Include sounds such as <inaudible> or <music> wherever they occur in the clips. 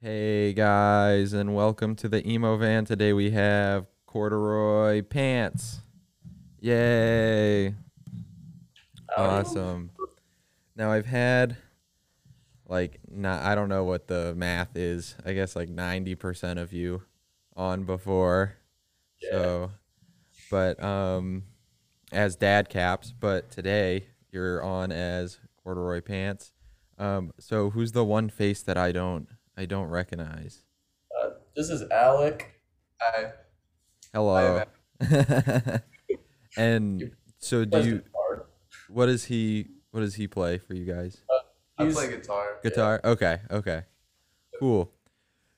Hey guys, and welcome to the emo van. Today we have corduroy pants. Yay! Oh. Awesome. Now I've had like not I don't know what the math is. I guess like 90% of you on before. Yeah. So but um as dad caps, but today you're on as corduroy pants. Um so who's the one face that I don't I don't recognize? Uh, this is Alec. I Hello. <laughs> and so do you what does he what does he play for you guys? I He's- play guitar. Guitar? Okay, okay. Cool.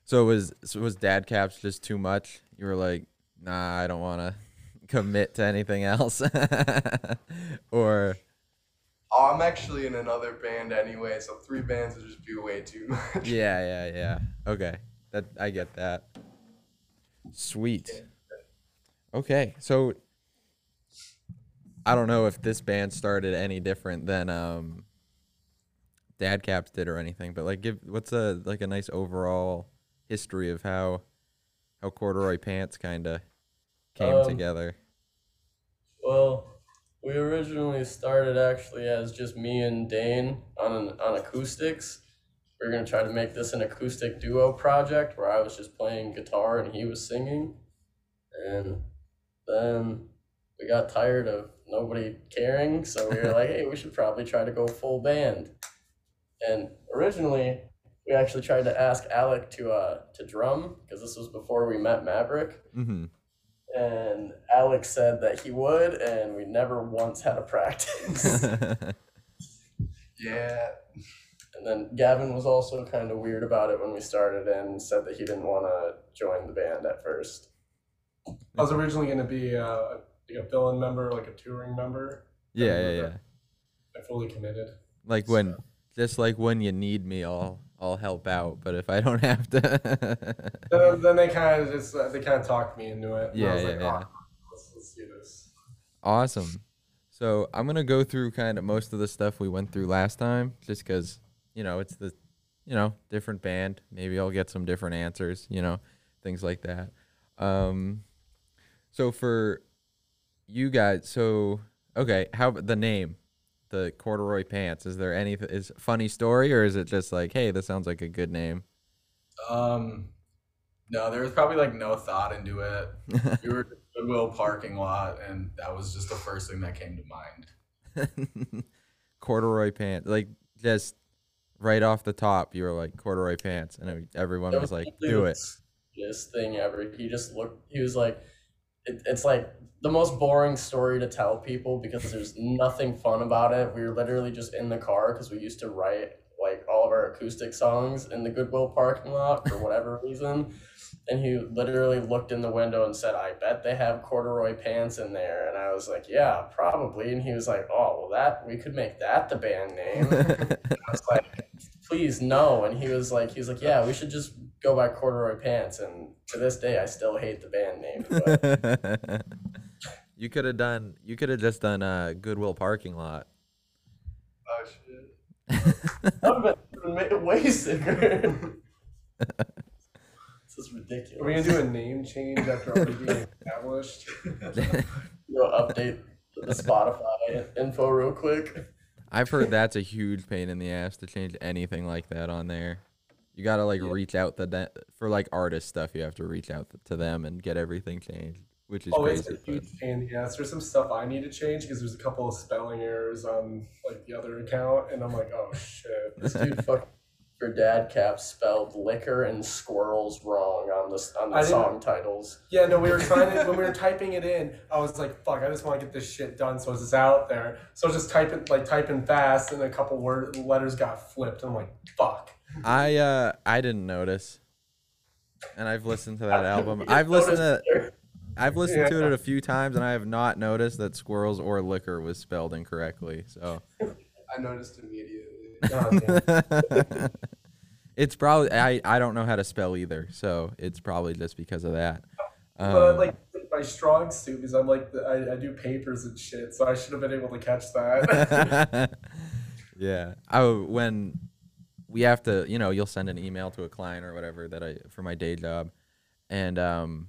So was so was dad caps just too much? You were like, "Nah, I don't want to <laughs> commit to anything else." <laughs> or Oh, I'm actually in another band anyway, so three bands would just be way too much. yeah, yeah, yeah. Okay. That I get that. Sweet. Okay. So I don't know if this band started any different than um Dad Caps did or anything, but like give what's a like a nice overall history of how how corduroy pants kind of came Um, together. Well, we originally started actually as just me and Dane on an, on acoustics. We are gonna try to make this an acoustic duo project where I was just playing guitar and he was singing, and then we got tired of nobody caring, so we were <laughs> like, hey, we should probably try to go full band. And originally, we actually tried to ask Alec to uh to drum because this was before we met Maverick. Mhm. and Alec said that he would, and we never once had a practice. <laughs> Yeah. and then Gavin was also kind of weird about it when we started and said that he didn't want to join the band at first. I was originally going to be uh, like a fill-in member, like a touring member. yeah, yeah, yeah. I fully committed. Like when just like when you need me, I'll I'll help out, but if I don't <laughs> have to Then, then they kind of just uh, they kind of talked me into it. Yeah, was yeah, like, yeah. "Oh, let's, let's do this. Awesome. So I'm gonna go through kind of most of the stuff we went through last time, just because you know it's the, you know, different band. Maybe I'll get some different answers. You know, things like that. Um, so for you guys, so okay, how about the name, the corduroy pants? Is there any is funny story or is it just like, hey, this sounds like a good name? Um, no, there was probably like no thought into it. <laughs> We were Goodwill parking lot, and that was just the first thing that came to mind. <laughs> corduroy pants, like just right off the top, you were like corduroy pants, and everyone That was like, "Do it." This thing ever. He just looked. He was like, it, "It's like the most boring story to tell people because there's nothing fun about it." We were literally just in the car because we used to write like all of our acoustic songs in the Goodwill parking lot for whatever <laughs> reason. And he literally looked in the window and said, "I bet they have corduroy pants in there." And I was like, "Yeah, probably." And he was like, "Oh, well, that we could make that the band name." <laughs> I was like, please no. And he was like, he was like, yeah, we should just go by corduroy pants. And to this day, I still hate the band name. <laughs> But you could have done. You could have just done a Goodwill parking lot. Oh shit. that would have been ma- way sicker. <laughs> this is ridiculous. Are we gonna do a name change after already being established? <laughs> You know, update the Spotify info real quick. I've heard that's a huge pain in the ass to change anything like that on there. You gotta like reach out to that for like artist stuff. You have to reach out to them and get everything changed, which is Oh, it's crazy. a but- huge pain in the ass. There's some stuff I need to change because there's a couple of spelling errors on like the other account, and I'm like, oh shit. This dude <laughs> fuck for dad cap spelled liquor and squirrels wrong on the on the I song titles. Yeah, no, we were trying to when we were <laughs> typing it in. I was like, "Fuck, I just want to get this shit done." So it's out there. So I was just typing like typing fast, and a couple word letters got flipped. I'm like, "Fuck." I uh I didn't notice, and I've listened to that <laughs> album. I've listened to notice there. I've listened to it a few times, and I have not noticed that squirrels or liquor was spelled incorrectly. So I noticed immediately. <laughs> Oh, it's probably I I don't know how to spell either, so it's probably just because of that. but Um, like my strong suit is I'm like the, I, I do papers and shit, so I should have been able to catch that. <laughs> yeah. I when we have to, you know, you'll send an email to a client or whatever that I for my day job, and um,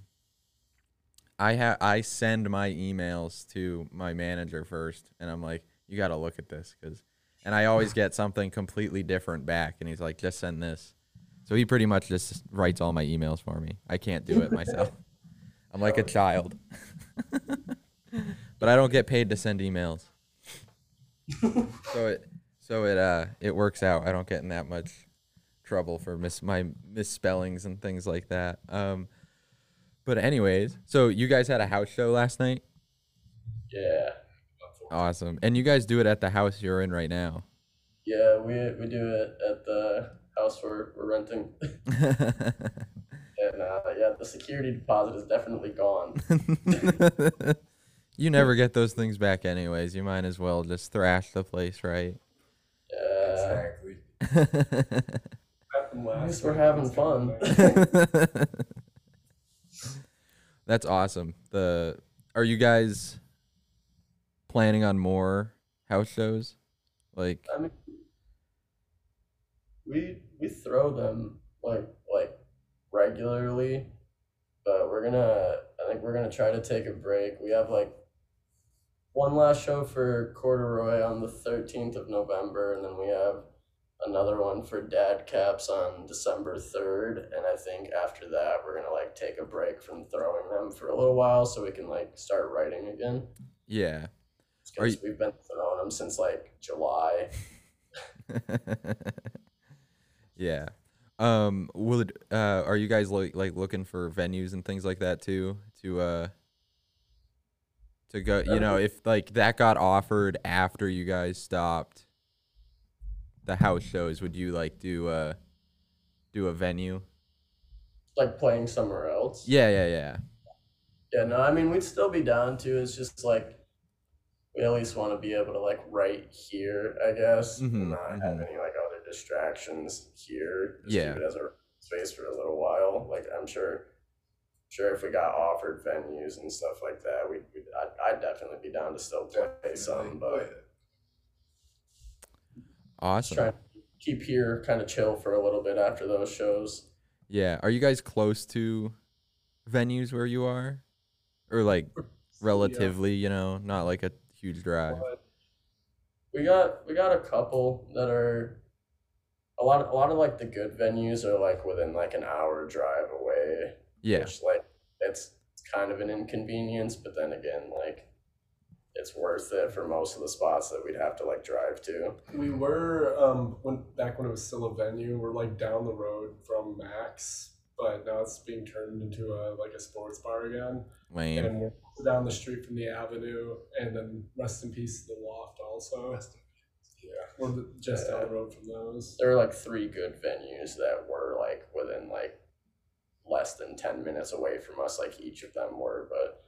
I have I send my emails to my manager first, and I'm like, you got to look at this because, and I always get something completely different back, and he's like, just send this. So he pretty much just writes all my emails for me. I can't do it <laughs> myself. I'm like a child. <laughs> but I don't get paid to send emails. so it so it uh it works out. I don't get in that much trouble for miss my misspellings and things like that. Um but anyways, so you guys had a house show last night? Yeah. Awesome. And you guys do it at the house you're in right now. Yeah, we we do it at the house we're, we're renting. <laughs> And uh, yeah, the security deposit is definitely gone. <laughs> you never get those things back anyways. You might as well just thrash the place, right? Yeah. Exactly. <laughs> We're having fun. That's awesome. The are you guys planning on more house shows? Like I mean, we we throw them like like regularly, but we're gonna. I think we're gonna try to take a break. We have like one last show for Corduroy on the thirteenth of November, and then we have another one for Dad Caps on December third. And I think after that, we're gonna like take a break from throwing them for a little while, so we can like start writing again. yeah. Because you- we've been throwing them since like July. <laughs> yeah. Um would uh are you guys like like looking for venues and things like that too to uh to go, you know, if like that got offered after you guys stopped the house shows, would you like do uh do a venue? Like playing somewhere else. Yeah, yeah, yeah. Yeah, no, I mean we'd still be down to. It's just like we at least want to be able to like write here, I guess, mm-hmm, and not have mhm. any like other distractions here. Just Yeah. keep it as a space for a little while. Like I'm sure, sure if we got offered venues and stuff like that, we'd, we'd I'd, I'd definitely be down to still play some, Oh, but yeah. Awesome. try to keep here kind of chill for a little bit after those shows. Yeah. Are you guys close to venues where you are? Or like relatively, you know, not like a huge drive. We got we got a couple that are a lot a lot of like the good venues are like within like an hour drive away. Yeah. Which like it's it's kind of an inconvenience, but then again, like it's worth it for most of the spots that we'd have to like drive to. We were um when back when it was still a venue. We're like down the road from Mac's, but now it's being turned into a like a sports bar again. Lame. And we're down the street from the Avenue, and then rest in peace the Loft also. Rest Yeah, we're just Yeah. down the road from those. There are like three good venues that were like within like less than ten minutes away from us, like each of them were, but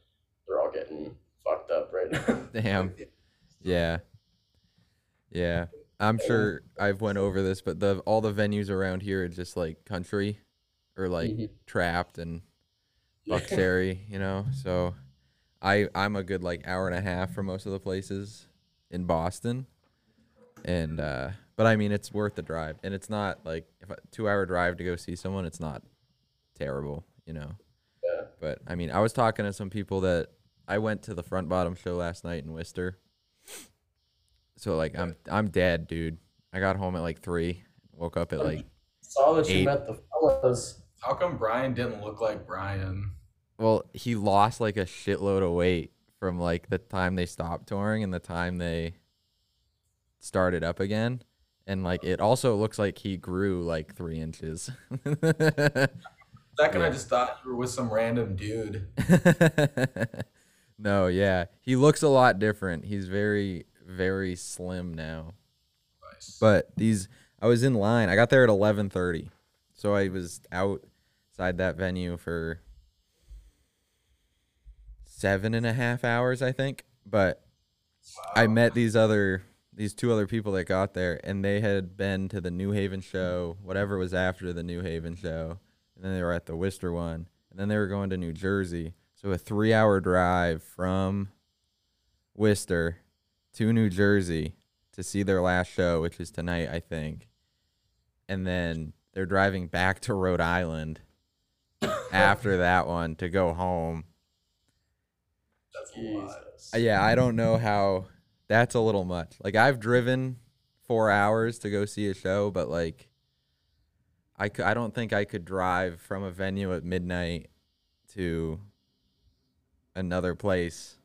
they're all getting fucked up right now. <laughs> Damn. Yeah. Yeah. I'm sure I've went over this, but the all the venues around here are just like country or like Mhm. trapped and Buckcherry, you know. So I I'm a good like hour and a half for most of the places in Boston. And uh but I mean it's worth the drive. And it's not like if a two hour drive to go see someone, it's not terrible, you know. Yeah. But I mean I was talking to some people that I went to the front bottom show last night in Worcester. So like I'm I'm dead, dude. I got home at like three, woke up at like Saw that you Eight. met the fellas. How come Brian didn't look like Brian? well, he lost like a shitload of weight from like the time they stopped touring and the time they started up again. And like it also looks like he grew like three inches. Second, Yeah. I just thought you were with some random dude. <laughs> no, yeah. He looks a lot different. He's very, very slim now. Nice. But these, I was in line. I got there at eleven thirty, so I was outside that venue for seven and a half hours, I think. But I met these other these two other people that got there, and they had been to the New Haven show, whatever was after the New Haven show, and then they were at the Worcester one, and then they were going to New Jersey. So a three-hour drive from Worcester to New Jersey to see their last show, which is tonight, I think. And then they're driving back to Rhode Island <coughs> after that one to go home. That's a lot. Uh, Yeah, I don't know how that's a little much. Like I've driven 4 hours to go see a show, but like I c- I don't think I could drive from a venue at midnight to another place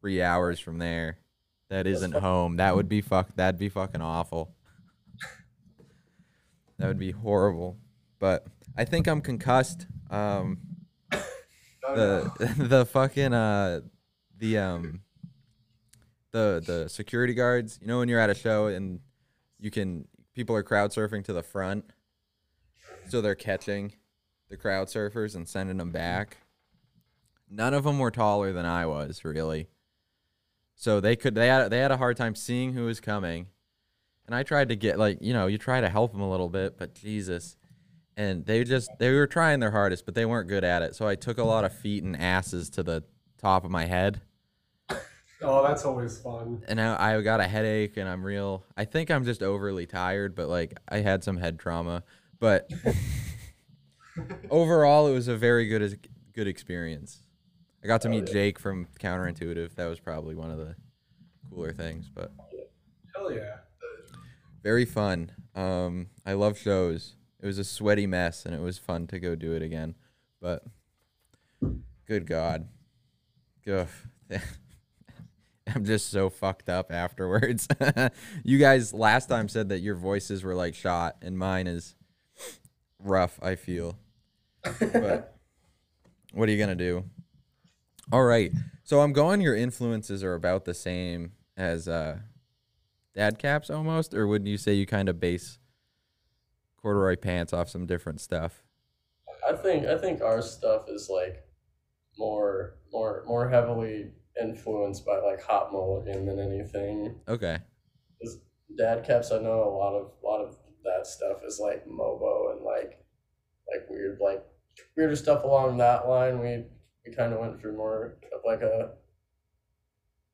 3 hours from there that isn't home. That would be fuck that'd be fucking awful. that would be horrible. But I think I'm concussed. Um Oh, the <laughs> the fucking uh the um the the security guards you know when you're at a show and you can people are crowd surfing to the front so they're catching the crowd surfers and sending them back none of them were taller than i was really. So they could they had they had a hard time seeing who was coming. And i tried to get like you know you try to help them a little bit but jesus. And they just they were trying their hardest but they weren't good at it. So i took a lot of feet and asses to the top of my head. Oh, that's always fun. and I, I got a headache and i'm real i think i'm just overly tired but like i had some head trauma. But <laughs> overall it was a very good good experience i got to meet jake from counterintuitive. That was probably one of the cooler things but Hell yeah. very fun. Um i love shows. It was a sweaty mess and it was fun to go do it again but good god. Ugh. <laughs> i'm just so fucked up afterwards. <laughs> You guys last time said that your voices were like shot and mine is rough i feel. But <laughs> what are you gonna do all right so i'm going your influences are about the same as uh dad caps almost or wouldn't you say you kind of base corduroy pants off some different stuff I think I think our stuff is like more more more heavily influenced by like Hot Mulligan than anything. okay Dad caps, I know a lot of a lot of that stuff is like Mobo and like like weird like weirder stuff along that line. We we kind of went through more of like a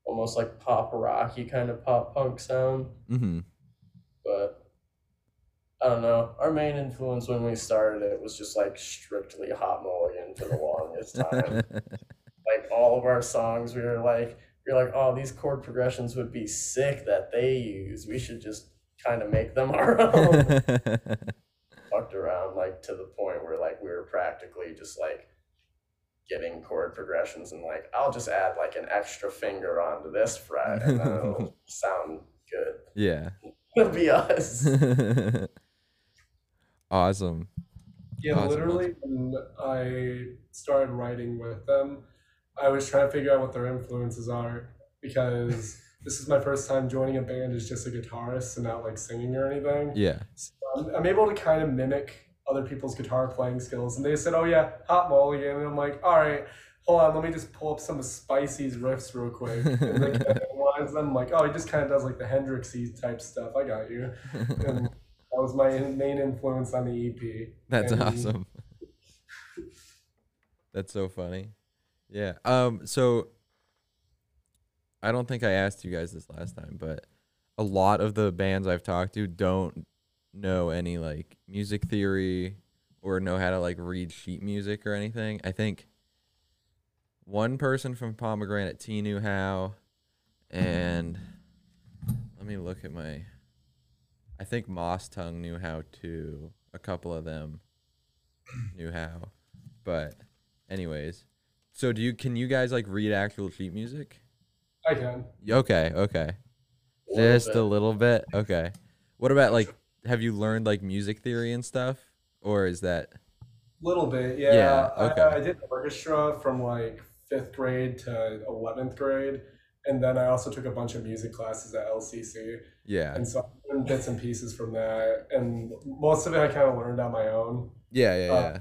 almost like pop rocky kind of pop punk sound, mm-hmm but I don't know. Our main influence when we started it was just like strictly Hot Mulligan for the longest time. <laughs> like all of our songs, we were like, we were like, oh, these chord progressions would be sick that they use. We should just kind of make them our <laughs> own. Fucked around like to the point where like we were practically just like getting chord progressions and like I'll just add like an extra finger onto this fret and it'll <laughs> sound good. yeah <laughs> It'll be us. <laughs> awesome Yeah, Awesome. literally, when I started writing with them, I was trying to figure out what their influences are because this is my first time joining a band as just a guitarist and not like singing or anything. yeah So I'm, I'm able to kind of mimic other people's guitar playing skills. And they said, oh, yeah, Hot Mulligan. And I'm like, all right, hold on, let me just pull up some of Spicy's riffs real quick. And they kind of <laughs> analyze them. I'm like, oh, he just kind of does like the Hendrixy type stuff. I got you. And that was my main influence on the EP. That's And- awesome. That's so funny. Yeah. Um so I don't think I asked you guys this last time, but a lot of the bands I've talked to don't know any like music theory or know how to like read sheet music or anything. I think one person from Pomegranate T knew how and let me look at my I think Moss Tongue knew how too. A couple of them <clears throat> knew how. But anyways. So do you can you guys like read actual sheet music? I can. Okay, okay. A Just bit. a little bit. Okay. What about like have you learned like music theory and stuff or is that a Little bit, yeah. Yeah, okay. I, I did orchestra from like fifth grade to 11th grade. And then I also took a bunch of music classes at LCC. yeah. And so I learned bits and pieces from that. And most of it I kind of learned on my own. Yeah, yeah, uh, yeah.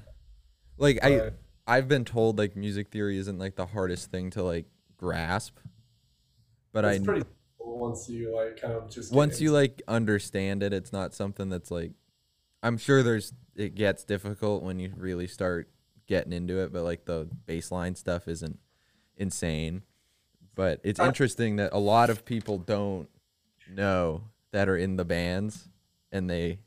Like I but- I've been told like music theory isn't like the hardest thing to like grasp. But I pretty. Once you like kind of just once you like understand it, it's not something that's like. I'm sure there's it gets difficult when you really start getting into it, but like the baseline stuff isn't insane. But it's I- interesting that a lot of people don't know that are in the bands, and they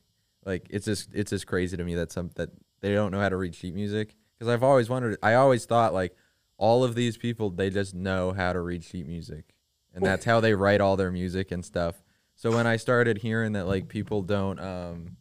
like it's just it's just crazy to me that some that they don't know how to read sheet music because I've always wondered. I always thought like all of these people they just know how to read sheet music, and that's how they write all their music and stuff. So when I started hearing that like people don't um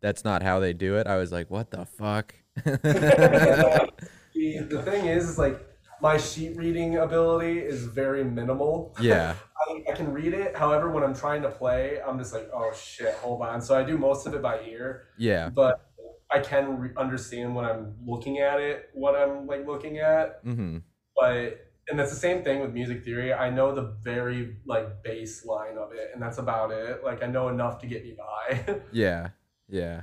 that's not how they do it, I was like, what the fuck? <laughs> the, the thing is, is like my sheet reading ability is very minimal. <laughs> yeah. I, I can read it. However, when I'm trying to play, I'm just like, oh shit, hold on. So I do most of it by ear, Yeah. but I can re- understand when I'm looking at it, what I'm like looking at. Mhm. But and that's the same thing with music theory. I know the very like baseline of it, and that's about it. Like I know enough to get me by. <laughs> Yeah. Yeah.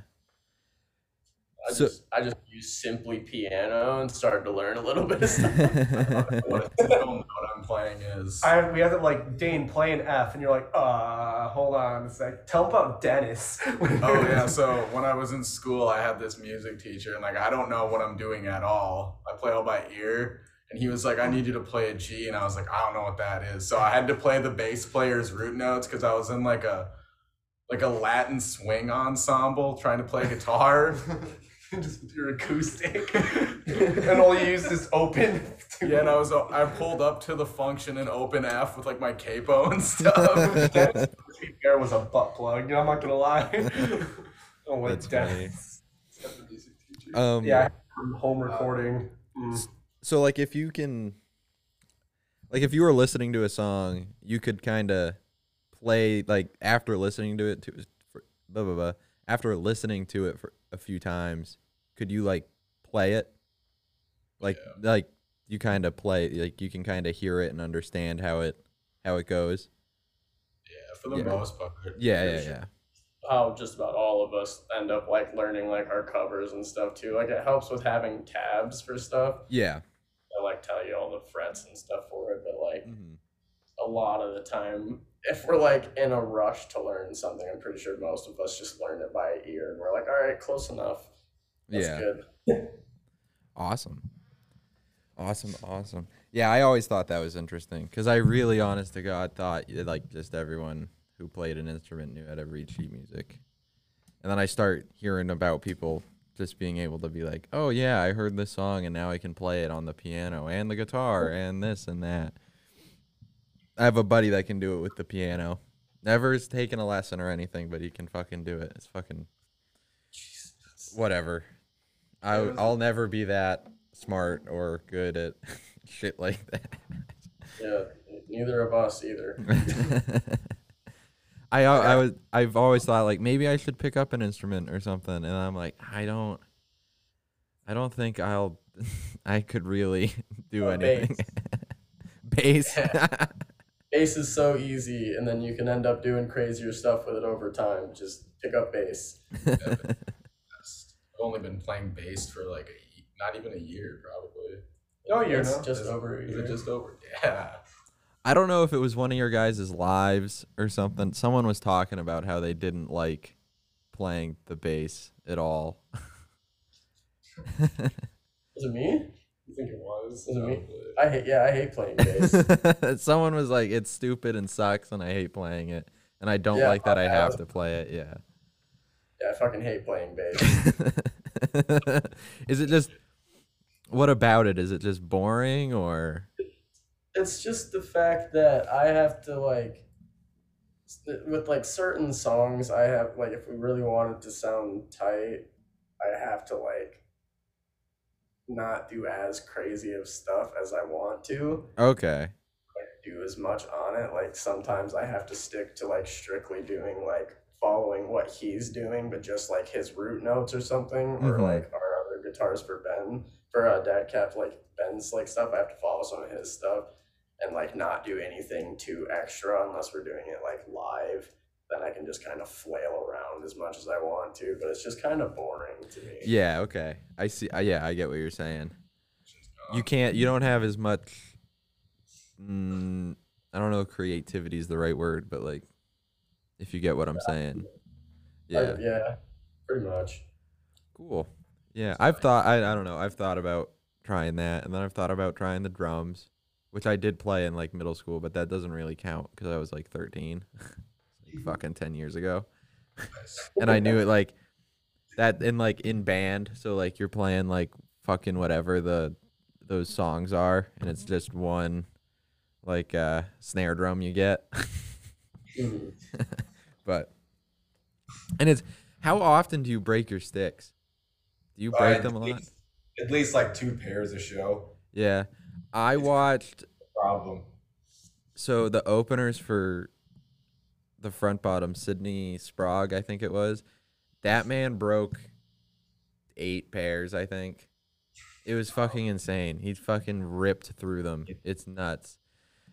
I So- just I just used simply piano and started to learn a little bit of stuff. <laughs> what a I'm playing is. I we have to like Dane play an F, and you're like, uh, hold on a sec. Tell about Dennis. <laughs> Oh yeah, so when I was in school, I had this music teacher, and like I don't know what I'm doing at all. I play all by ear, and he was like, "I need you to play a G," and I was like, "I don't know what that is." So I had to play the bass player's root notes because I was in like a like a Latin swing ensemble trying to play guitar. <laughs> <laughs> just with your acoustic, <laughs> and all you use is open. yeah, and I was I pulled up to the function in open F with like my capo and stuff. Dennis, to was a butt plug. I'm not gonna lie. oh, like That's Dennis. um Yeah, home recording. Mm. So like if you can like if you were listening to a song, you could kind of play like after listening to it to for, blah, blah, blah, after listening to it for a few times, could you like play it? Like like you kind of play like you can kind of hear it and understand how it how it goes. Yeah, for the Yeah. most part. Yeah, yeah, yeah. How just about all of us end up like learning like our covers and stuff too. Like it helps with having tabs for stuff. Yeah. I like tell you all the frets and stuff for it, but like Mhm. a lot of the time if we're like in a rush to learn something, I'm pretty sure most of us just learn it by ear and we're like, all right, close enough. That's Yeah. good. <laughs> Awesome. Awesome, awesome. Yeah, I always thought that was interesting because I really, honest to God, thought like just everyone who played an instrument knew how to read sheet music. And then I start hearing about people just being able to be like, oh, yeah, I heard this song and now I can play it on the piano and the guitar and this and that. I have a buddy that can do it with the piano. Never has taken a lesson or anything, but he can fucking do it. It's fucking whatever. I I'll never be that smart or good at <laughs> shit like that. Yeah. Neither of us either. <laughs> I al- I was I've always thought like maybe I should pick up an instrument or something, and I'm like I don't. I don't think I'll. <laughs> I could really <laughs> do Uh, anything. Bass. <laughs> Bass is so easy and then you can end up doing crazier stuff with it over time. Just pick up bass. I've only been playing bass for like a, not even a year, probably. Oh, you're It's just over a Is it just over? Yeah. I don't know if it was one of your guys' lives or something. Someone was talking about how they didn't like playing the bass at all. <laughs> Is it me? You think it was. Is it me? I hate yeah, I hate playing bass. <laughs> Someone was like, "It's stupid and sucks, and I hate playing it, and I don't Yeah, like that I I- have to play it." Yeah. yeah, I fucking hate playing bass. <laughs> is it just what about it? Is it just boring or it's just the fact that I have to like with like certain songs I have like if we really want it to sound tight, I have to like not do as crazy of stuff as I want to. okay? like do as much on it. Like sometimes I have to stick to like strictly doing like following what he's doing, but just like his root notes or something, or Mhm. like our other guitars for Ben for uh, Dad Cap like Ben's like stuff. I have to follow some of his stuff and like not do anything too extra unless we're doing it like live. Then I can just kind of flail around as much as I want to, but it's just kind of boring to me. Yeah. Okay. I see. Uh, yeah, I get what you're saying. You can't. You don't have as much. Mm, I don't know if creativity is the right word, but like if you get what I'm saying. Yeah. Uh, yeah, pretty much. Cool. Yeah, I've thought I I don't know. I've thought about trying that, and then I've thought about trying the drums, which I did play in like middle school, but that doesn't really count because I was like 13, <laughs> like fucking 10 years ago, <laughs> and I knew it like that in like in band. So like you're playing like fucking whatever the those songs are, and it's just one like uh snare drum you get. <laughs> Mhm. but and it's how often do you break your sticks? Do you break Uh, them a lot? least- At least like two pairs a show. Yeah. I watched Problem. so the openers for the front bottom, Sydney Sprague, I think it was. That man broke eight pairs, I think. It was fucking insane. He fucking ripped through them. It's nuts.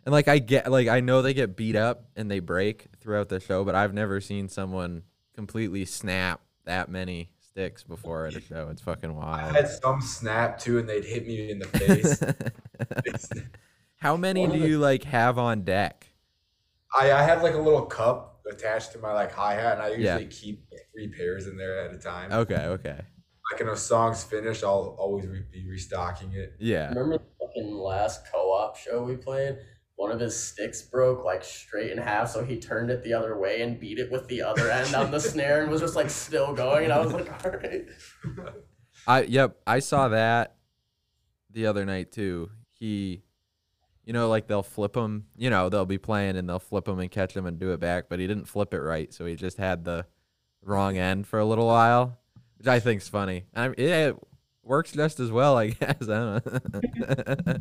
And like I get like I know they get beat up and they break throughout the show, but I've never seen someone completely snap that many sticks before at a show. It's fucking wild. I had some snap too, and they'd hit me in the face. <laughs> How many One do the- you like have on deck? I, I have like a little cup attached to my like hi hat, and I usually Yeah. keep three pairs in there at a time. Okay, okay. Like when a song's finished, I'll always re- be restocking it. Yeah. Remember the fucking last co-op show we played? One of his sticks broke like straight in half, so he turned it the other way and beat it with the other end on the snare and was just like still going. And I was like, <laughs> all right. I yep, I saw that the other night too. He you know like they'll flip him, you know, they'll be playing and they'll flip him and catch him and do it back, but he didn't flip it right, so he just had the wrong end for a little while, which I think's funny. I it works just as well, I <laughs> guess. I don't know. As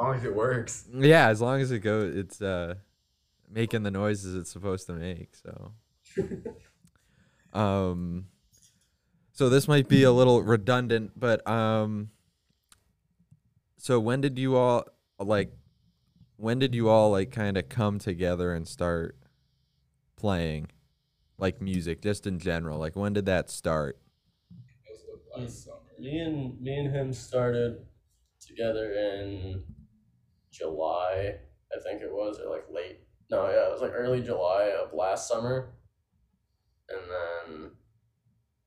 long as it works. yeah, as long as it goes it's uh making the noises it's supposed to make, so <laughs> um so this might be a little redundant, but um so when did you all like when did you all like kind of come together and start playing like music just in general? Like when did that start? Last summer. Me and me and him started together in July, I think it was, or like late. No, yeah, it was like early July of last summer, and then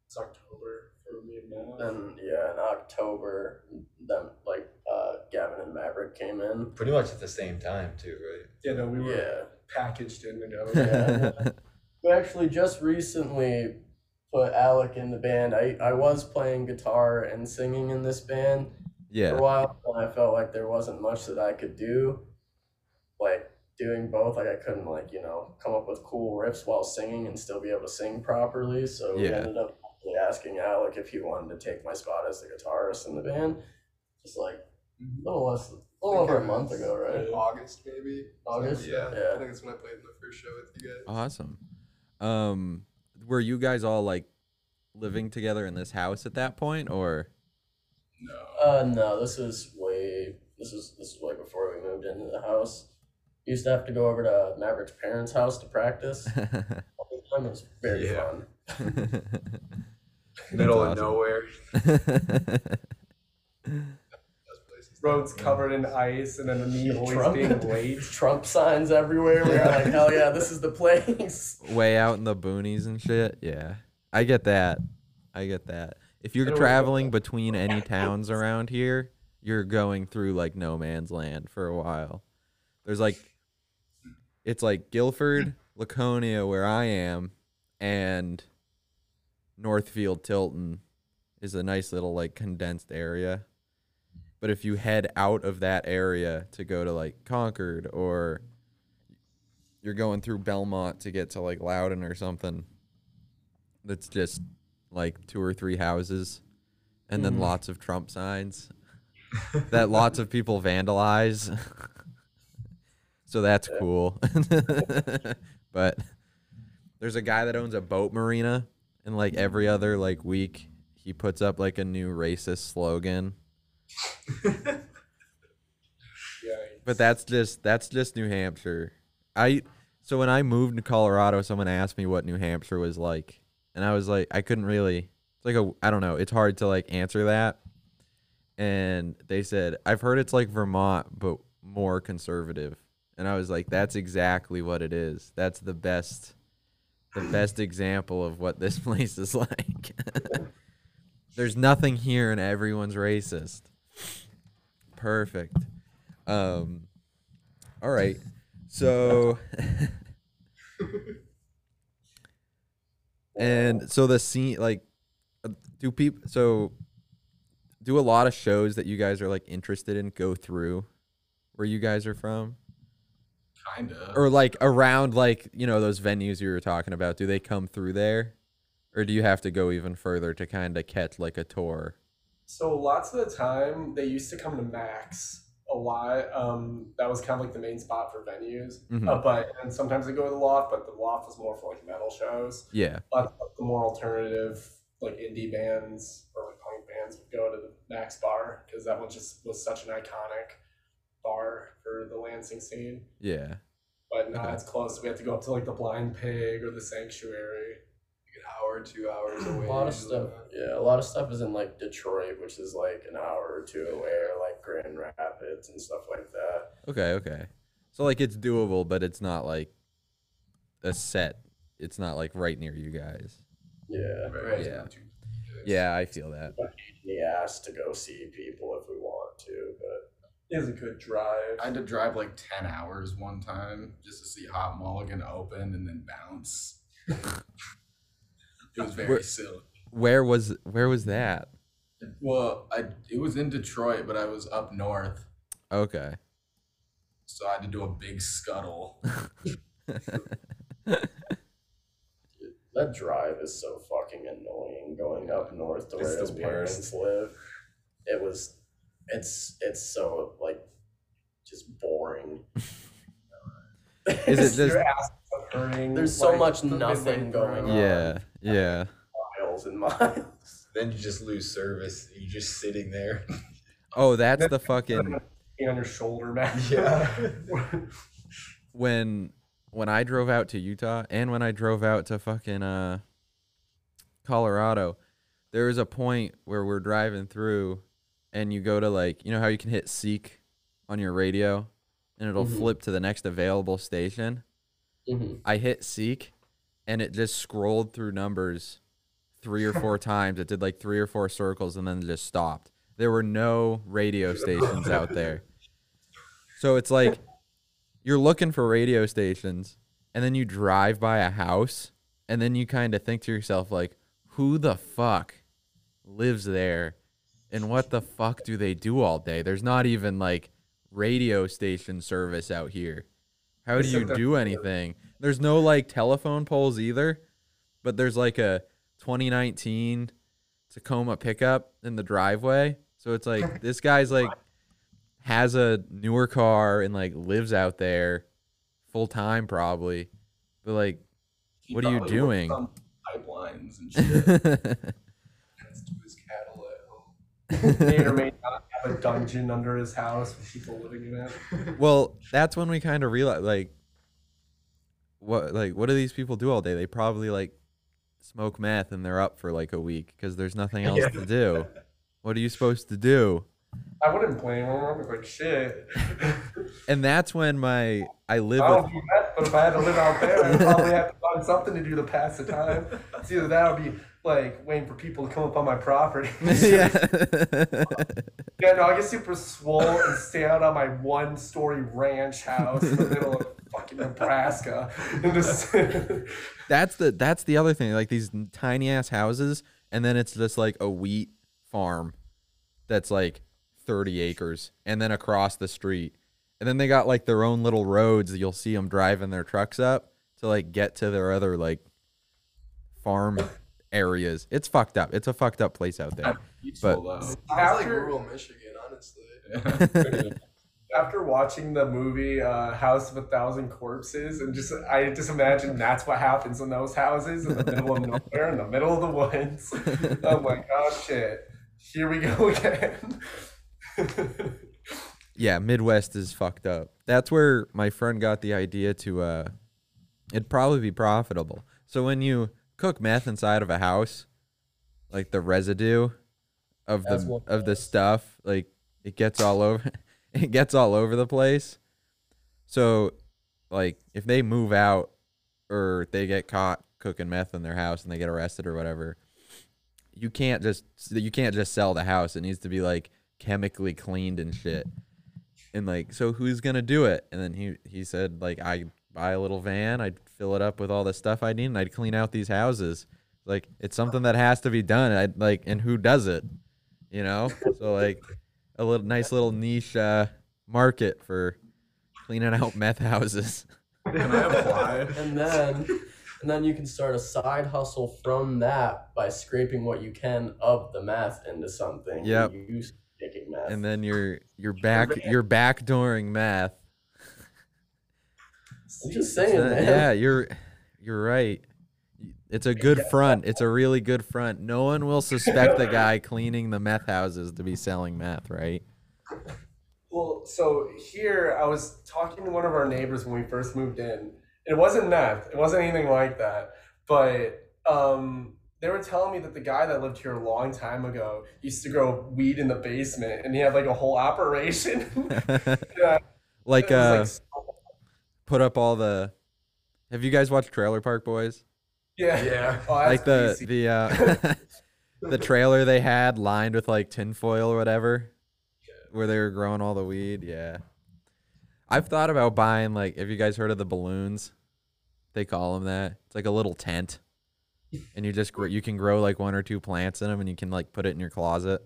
It's October for me and Matt. then yeah, in October, then like uh, Gavin and Maverick came in. Pretty much at the same time too, right? yeah, no, we were Yeah, packaged in together. <laughs> Yeah. we actually just recently put Alec in the band. I I was playing guitar and singing in this band. for a while and I felt like there wasn't much that I could do. Like doing both, like I couldn't like, you know, come up with cool riffs while singing and still be able to sing properly. So we ended up asking Alec if he wanted to take my spot as the guitarist in the band. Just like a little less a little over a month ago, right? August maybe. August? Yeah. I think it's when I played in the first show with you guys. Awesome. Um were you guys all like living together in this house at that point or No. Uh no, this is way this is this is way before we moved into the house. Used to have to go over to Maverick's parents' house to practice. <laughs> All the time. It was very Yeah. fun. <laughs> Middle That's of nowhere. <laughs> Best places. Roads covered in ice, and then me always Trump. being <laughs> late. Trump signs everywhere. We're like, hell yeah, this is the place. <laughs> Way out in the boonies and shit. Yeah. I get that. I get that. If you're I don't traveling between any towns around here, you're going through like no man's land for a while. There's like it's like Gilford, Laconia where I am and Northfield Tilton is a nice little like condensed area. But if you head out of that area to go to like Concord or you're going through Belmont to get to like Loudon or something, that's just like two or three houses and then Mhm. lots of Trump signs <laughs> that lots of people vandalize. so that's cool. <laughs> but there's a guy that owns a boat marina and like every other like week he puts up like a new racist slogan. But that's just that's just New Hampshire. I so when I moved to Colorado, someone asked me what New Hampshire was like, and I was like, I couldn't really. It's like a I don't know. It's hard to like answer that. And they said I've heard it's like Vermont, but more conservative. and I was like, "That's exactly what it is. That's the best, the best example of what this <laughs> place is like." <laughs> There's nothing here, and everyone's racist. Perfect. Um. All right. So. <laughs> and so the scene, like, do people? So, do a lot of shows that you guys are like interested in go through where you guys are from, Kinda. or like around like you know those venues you were talking about? Do they come through there, or do you have to go even further to kind of catch like a tour? So lots of the time they used to come to Mac's a lot. Um, that was kind of like the main spot for venues. Mhm. Uh, but and sometimes they go to the loft, but the loft was more for like metal shows. Yeah. but the more alternative like indie bands or like punk bands would go to the Mac's bar because that one just was such an iconic bar for the Lansing scene. Yeah. But now Okay. it's close. We have to go up to like the Blind Pig or the Sanctuary. Like hour, two hours away. A lot of usually. stuff, yeah. A lot of stuff is in like Detroit, which is like an hour or two away, or like Grand Rapids and stuff like that. Okay. Okay. So like it's doable, but it's not like a set. It's not like right near you guys. Yeah, Right. Yeah. Yeah, I feel that. he asked to go see people if we want to, but It is a good drive. I had to drive like 10 hours one time just to see Hot Mulligan open and then bounce. <laughs> it was very Where- silly. Where was where was that? Well, I it was in Detroit, but I was up north, Okay. so I had to do a big scuttle. <laughs> that drive is so fucking annoying going up north to It's where the his parents live. It was, it's it's so like just boring. <laughs> Is it <laughs> just Your ass is hurting. There's so like, much nothing going on. Yeah. Yeah. miles and miles? <laughs> Then you just lose service. You're just sitting there. Oh, that's the <laughs> fucking Being on your shoulder, man. Yeah. <laughs> when when I drove out to Utah and when I drove out to fucking uh Colorado, there was a point where we're driving through and you go to like you know how you can hit seek on your radio and it'll Mhm. flip to the next available station. Mm-hmm. I hit seek and it just scrolled through numbers three or four <laughs> times. It did like three or four circles and then just stopped. There were no radio <laughs> stations out there. So it's like you're looking for radio stations and then you drive by a house and then you kind of think to yourself like who the fuck lives there and what the fuck do they do all day? There's not even like radio station service out here. How do you do anything? There's no like telephone poles either, but there's like a 2019 Tacoma pickup in the driveway. So it's like <laughs> this guy's like has a newer car and like lives out there full time probably. But like He What are you doing? Pipelines and <laughs> shit. Do his cattle at home. may or may not have a dungeon under his house with people living in it. well, that's when we kind of realized like what like what do these people do all day? They probably like smoke meth and they're up for like a week because there's nothing else to do. What are you supposed to do? I wouldn't blame him. I'm like, shit. And that's when my I live I with don't do that, but if I had to live out there, I'd probably have to find something to do to pass the time. It's either that or be like waiting for people to come up on my property. <laughs> <laughs> yeah. Yeah, no, I get super swole and stay out on my one story ranch house in the middle of fucking Nebraska. <laughs> Just that's the that's the other thing. Like these tiny ass houses, and then it's just like a wheat farm that's like 30 acres, and then across the street, and then they got like their own little roads. that You'll see them driving their trucks up to like get to their other like farm areas. It's fucked up. It's a fucked up place out there. <laughs> but Sounds like After- rural Michigan, honestly. though. <laughs> after watching the movie uh, House of a Thousand Corpses, and just I just imagine that's what happens in those houses in the middle of nowhere, in the middle of the woods. I'm <laughs> like, oh shit, here we go again. yeah, Midwest is fucked up. That's where my friend got the idea to uh it'd probably be profitable. So when you cook meth inside of a house, like the residue of That's the of the stuff, like it gets all <laughs> over it gets all over the place. So, like, if they move out or they get caught cooking meth in their house and they get arrested or whatever, you can't just you can't just sell the house. It needs to be like chemically cleaned and shit. And like, so who's gonna do it? And then he he said like I buy a little van, I'd fill it up with all the stuff I need, and I'd clean out these houses. Like it's something that has to be done. I like, and who does it? You know. So like, a little nice little niche uh, market for cleaning out meth houses. Can I apply? <laughs> and then and then you can start a side hustle from that by scraping what you can of the meth into something. Yep. You use making meth. and then you're you're back you're backdooring meth. I'm just saying, man. yeah, you're you're right. It's a good front. It's a really good front. No one will suspect the guy cleaning the meth houses to be selling meth, right? Well, so here I was talking to one of our neighbors when we first moved in. It wasn't meth. It wasn't anything like that. But um, they were telling me that the guy that lived here a long time ago used to grow weed in the basement, and he had like a whole operation. yeah, <laughs> <laughs> like it uh like, so- put up all the Have you guys watched Trailer Park Boys? yeah, Yeah. Oh, like the greasy. the uh <laughs> <laughs> the trailer they had lined with like tinfoil or whatever where they were growing all the weed. Yeah. I've thought about buying like have you guys heard of the balloons? They call them that. It's like a little tent. And you just grow, you can grow like one or two plants in them and you can like put it in your closet.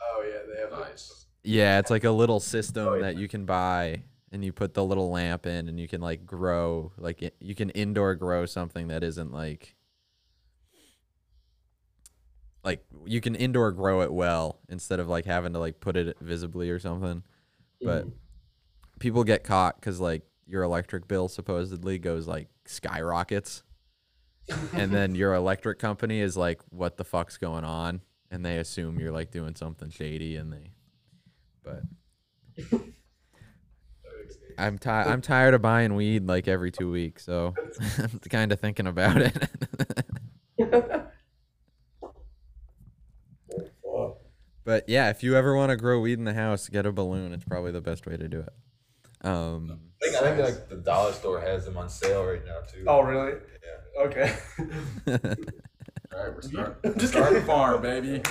Oh yeah, they have Nice. yeah it's like a little system that you can buy and you put the little lamp in and you can like grow like you can indoor grow something that isn't like like you can indoor grow it well instead of like having to like put it visibly or something. But mm-hmm. people get caught because like your electric bill supposedly goes like skyrockets. And then your <laughs> electric company is like what the fuck's going on? And they assume you're like doing something shady and they but <laughs> I'm ti- I'm tired of buying weed like every two weeks, so <laughs> I'm kind of thinking about it. <laughs> But yeah, if you ever want to grow weed in the house, get a balloon. It's probably the best way to do it. Um, I think, I think like the dollar store has them on sale right now too. Oh, really? Yeah. Okay. <laughs> All right, we're starting. starting farm, baby.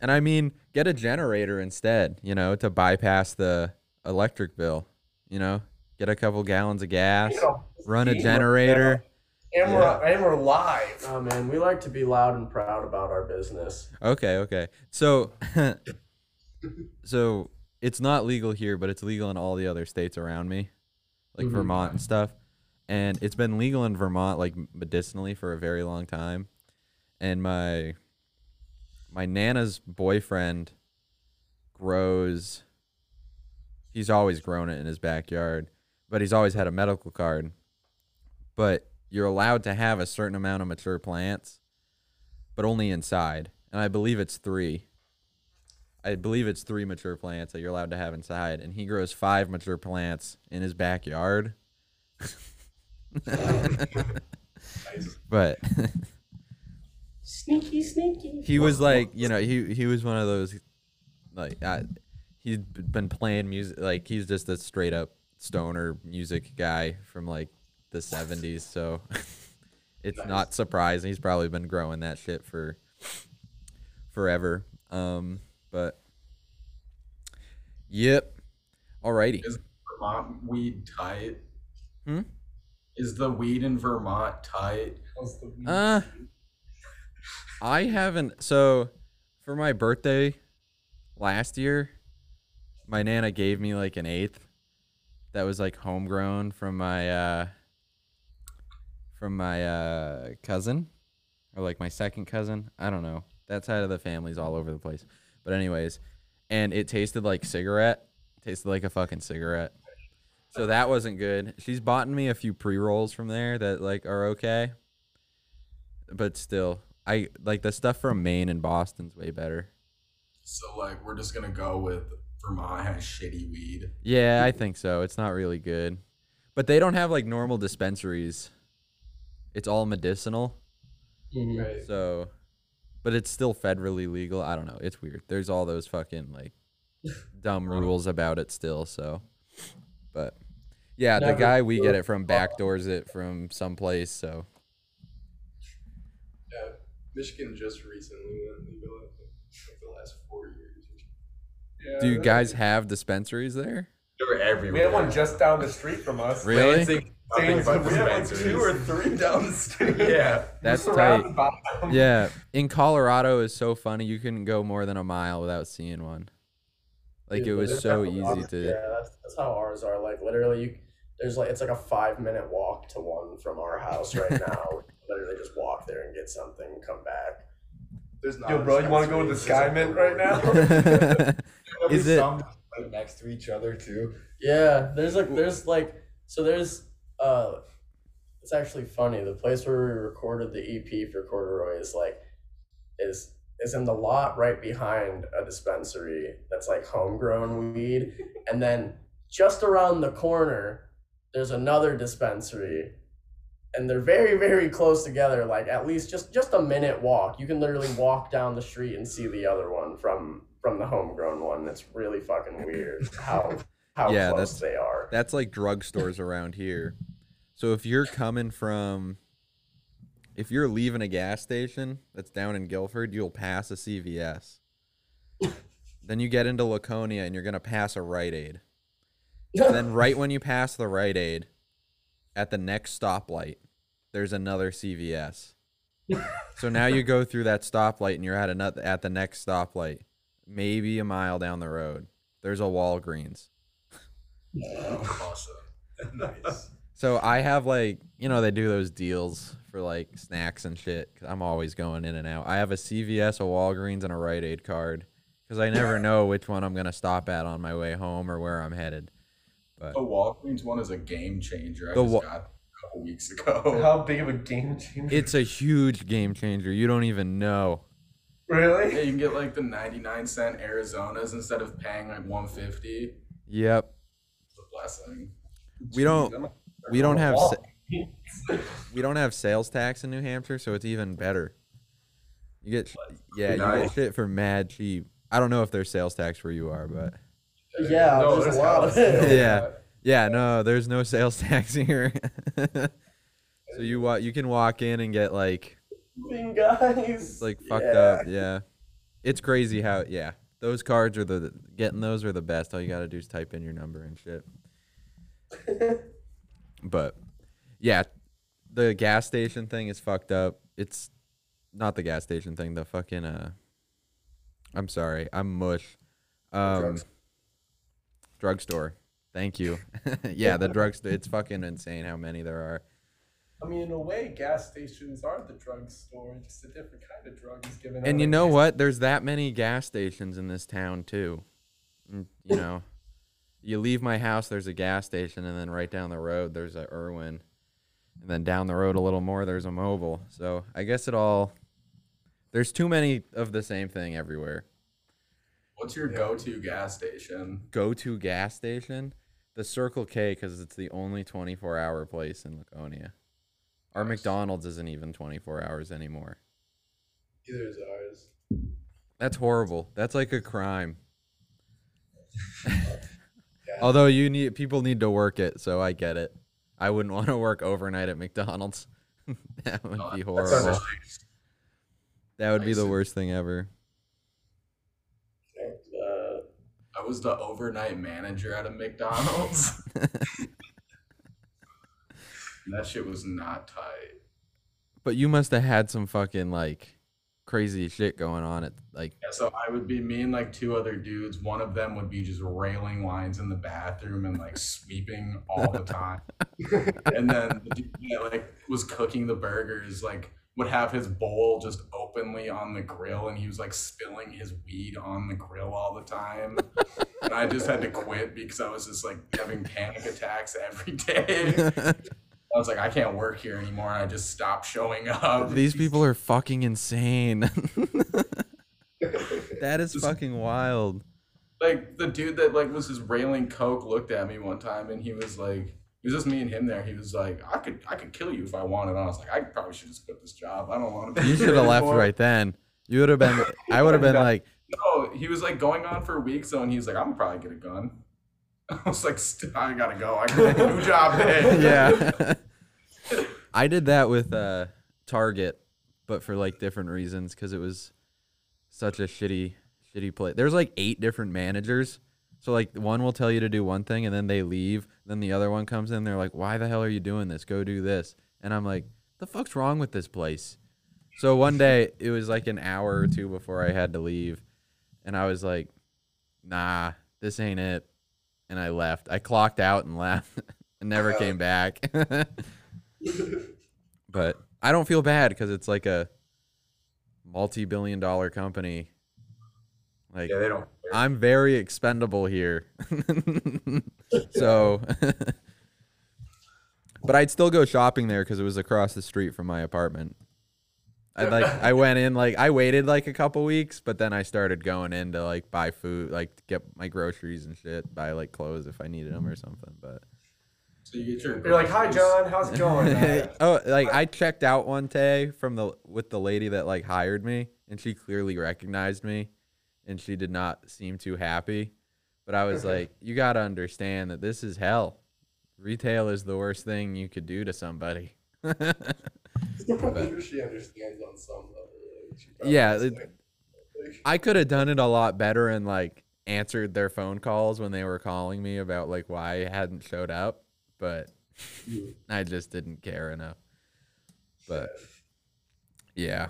and I mean, get a generator instead. You know, to bypass the electric bill. You know, get a couple gallons of gas, You know, run a generator. And we're and we're live. Oh man, we like to be loud and proud about our business. Okay, okay. So, <laughs> so it's not legal here, but it's legal in all the other states around me, like Mhm. Vermont and stuff. And it's been legal in Vermont, like medicinally, for a very long time. And my my nana's boyfriend grows. He's always grown it in his backyard, but he's always had a medical card. But you're allowed to have a certain amount of mature plants but only inside. And I believe it's three. I believe it's three mature plants that you're allowed to have inside. And he grows five mature plants in his backyard. <laughs> but Sneaky, sneaky. he was like, you know, he he was one of those, like, uh, he'd b- been playing music. Like, he's just a straight up stoner music guy from like the 70s. So <laughs> it's not surprising. He's probably been growing that shit for forever. Um, but yep. Alrighty. Is Vermont weed tight? Hmm? Is the weed in Vermont tight? How's the weed? Uh, I haven't. So, for my birthday last year, my nana gave me like an eighth that was like homegrown from my uh from my uh cousin or like my second cousin. I don't know. That side of the family's all over the place. But anyways, and it tasted like cigarette. tasted like a fucking cigarette. So that wasn't good. She's bought me a few pre rolls from there that like are okay but still, I like the stuff from Maine and Boston's way better. So like we're just gonna go with Vermont has shitty weed. Yeah, I think so. It's not really good, but they don't have like normal dispensaries. It's all medicinal, Mhm. Right. so, but it's still federally legal. I don't know. It's weird. There's all those fucking like dumb rules about it still. So, But yeah, the guy we get it from backdoors it from someplace. So Yeah, Michigan just recently went legal. I think, like the last four years. or something. Yeah, do you guys have dispensaries there? They're everywhere. We had one just down the street from us. Really? Lansing, nothing we have like two or three down the street. Yeah. That's tight. surrounded by them. Yeah, in Colorado is so funny. You couldn't go more than a mile without seeing one. Like it was so definitely- easy to. Yeah, that's, that's how ours are. Like literally, you there's like it's like a five minute walk to one from our house right <laughs> now. literally, just walk there and get something, and come back. There's not. Yo, bro, you want to go to the dispensary, Skymint right now? <laughs> Is it- some right next to each other too. Yeah, there's like there's like so there's uh, it's actually funny. The place where we recorded the EP for Corduroy is like is is in the lot right behind a dispensary that's like homegrown weed, and then just around the corner there's another dispensary and they're very very close together like at least just just a minute walk you can literally walk down the street and see the other one from from the homegrown one it's really fucking weird how how Yeah, close that's- they are That's like drugstores around here. So if you're coming from, if you're leaving a gas station that's down in Gilford, you'll pass a CVS. <laughs> then you get into Laconia and you're gonna pass a Rite Aid. and <laughs> then right when you pass the Rite Aid, at the next stoplight, there's another CVS. <laughs> so now you go through that stoplight and you're at another at the next stoplight, maybe a mile down the road. There's a Walgreens. awesome. <laughs> nice. So I have like, you know, they do those deals for like snacks and shit. i I'm always going in and out. I have a CVS, a Walgreens, and a Rite Aid card because I never know which one I'm gonna stop at on my way home or where I'm headed. But The Walgreens one is a game changer. I The just Wa- got a couple weeks ago. How big of a game changer? It's a huge game changer. You don't even know. Yeah, really? you can get like the 99 cent Arizonas instead of paying like 150. Yep. It's a blessing. We don't. I'm- We don't have. Sa- we don't have sales tax in New Hampshire, so it's even better. You get, sh- yeah, you get shit for mad cheap. I don't know if there's sales tax where you are, but yeah No, there's, there's a lot of hella it <laughs> Yeah. Yeah, no, there's no sales <laughs> tax here. so you wa- you can walk in and get like guys it's like fucked Yeah. up. Yeah, it's crazy how yeah those cards are the getting those are the best. All you gotta do is type in your number and shit. <laughs> But yeah, the gas station thing is fucked up. It's not the gas station thing. The fucking uh, I'm sorry, I'm mush. Um, Drugs. drugstore. Thank you. <laughs> yeah, the drugstore. It's fucking insane how many there are. I mean, in a way, gas stations are the drugstore, just a different kind of drug is given out. And you know gas- what? There's that many gas stations in this town too. Mm, You know, you leave my house, there's a gas station, and then right down the road there's a Irving, and then down the road a little more there's a Mobil. So I guess it all. There's too many of the same thing everywhere. What's your go-to gas station? Go to gas station, the Circle K, because it's the only 24 hour place in Laconia. Our McDonald's isn't even 24 hours anymore. Either is ours. That's horrible. That's like a crime. <laughs> <laughs> Although you need people need to work it, so I get it. I wouldn't <laughs> want to work overnight at McDonald's. that would oh, be horrible. That would be the worst thing ever. uh, I was the overnight manager at a McDonald's. <laughs> That shit was not tight. But you must have had some fucking like crazy shit going on at like Yeah, so I would be me and like two other dudes. One of them would be just railing lines in the bathroom and like sweeping all the time. <laughs> and then the dude that like was cooking the burgers like would have his bowl just openly on the grill and he was like spilling his weed on the grill all the time. and I just had to quit because I was just like having panic attacks every day. <laughs> I was like, I can't work here anymore. And I just stopped showing up. these people are fucking insane. <laughs> that is fucking wild. like the dude that like was his railing coke looked at me one time and he was like it was just me and him there. He was like, I could I could kill you if I wanted. And I was like, I probably should just quit this job. I don't want to be You should have left right then. You would have been I would have been <laughs> like No, he was like going on for weeks though, and he was like, I'm probably get a gun. <laughs> I was like, I gotta go. I got a new job today. <laughs> yeah. I did that with uh, Target, but for like different reasons because it was such a shitty, shitty place. There's like eight different managers. So like one will tell you to do one thing and then they leave. Then the other one comes in. They're like, "Why the hell are you doing this? Go do this." And I'm like, "The fuck's wrong with this place?" So one day it was like an hour or two before I had to leave, and I was like, "Nah, this ain't it." And I left. I clocked out and left, <laughs> and never came back. <laughs> but I don't feel bad because it's like a multi-billion-dollar company. Like Yeah, they don't. I'm very expendable here. <laughs> so, <laughs> but I'd still go shopping there because it was across the street from my apartment. I like I <laughs> went in like I waited like a couple weeks, but then I started going in to like buy food, like get my groceries and shit, buy like clothes if I needed them or something. But So you get your. You're like, hi, John. How's it going? oh, like I checked out one day from the with the lady that like hired me, and she clearly recognized me, and she did not seem too happy. But I was like, you gotta understand that this is hell. Retail is the worst thing you could do to somebody. <laughs> I'm she understands on some level. like, Yeah, understands. it- I could have done it a lot better and like answered their phone calls when they were calling me about like why I hadn't showed up, but <laughs> I just didn't care enough. But yeah,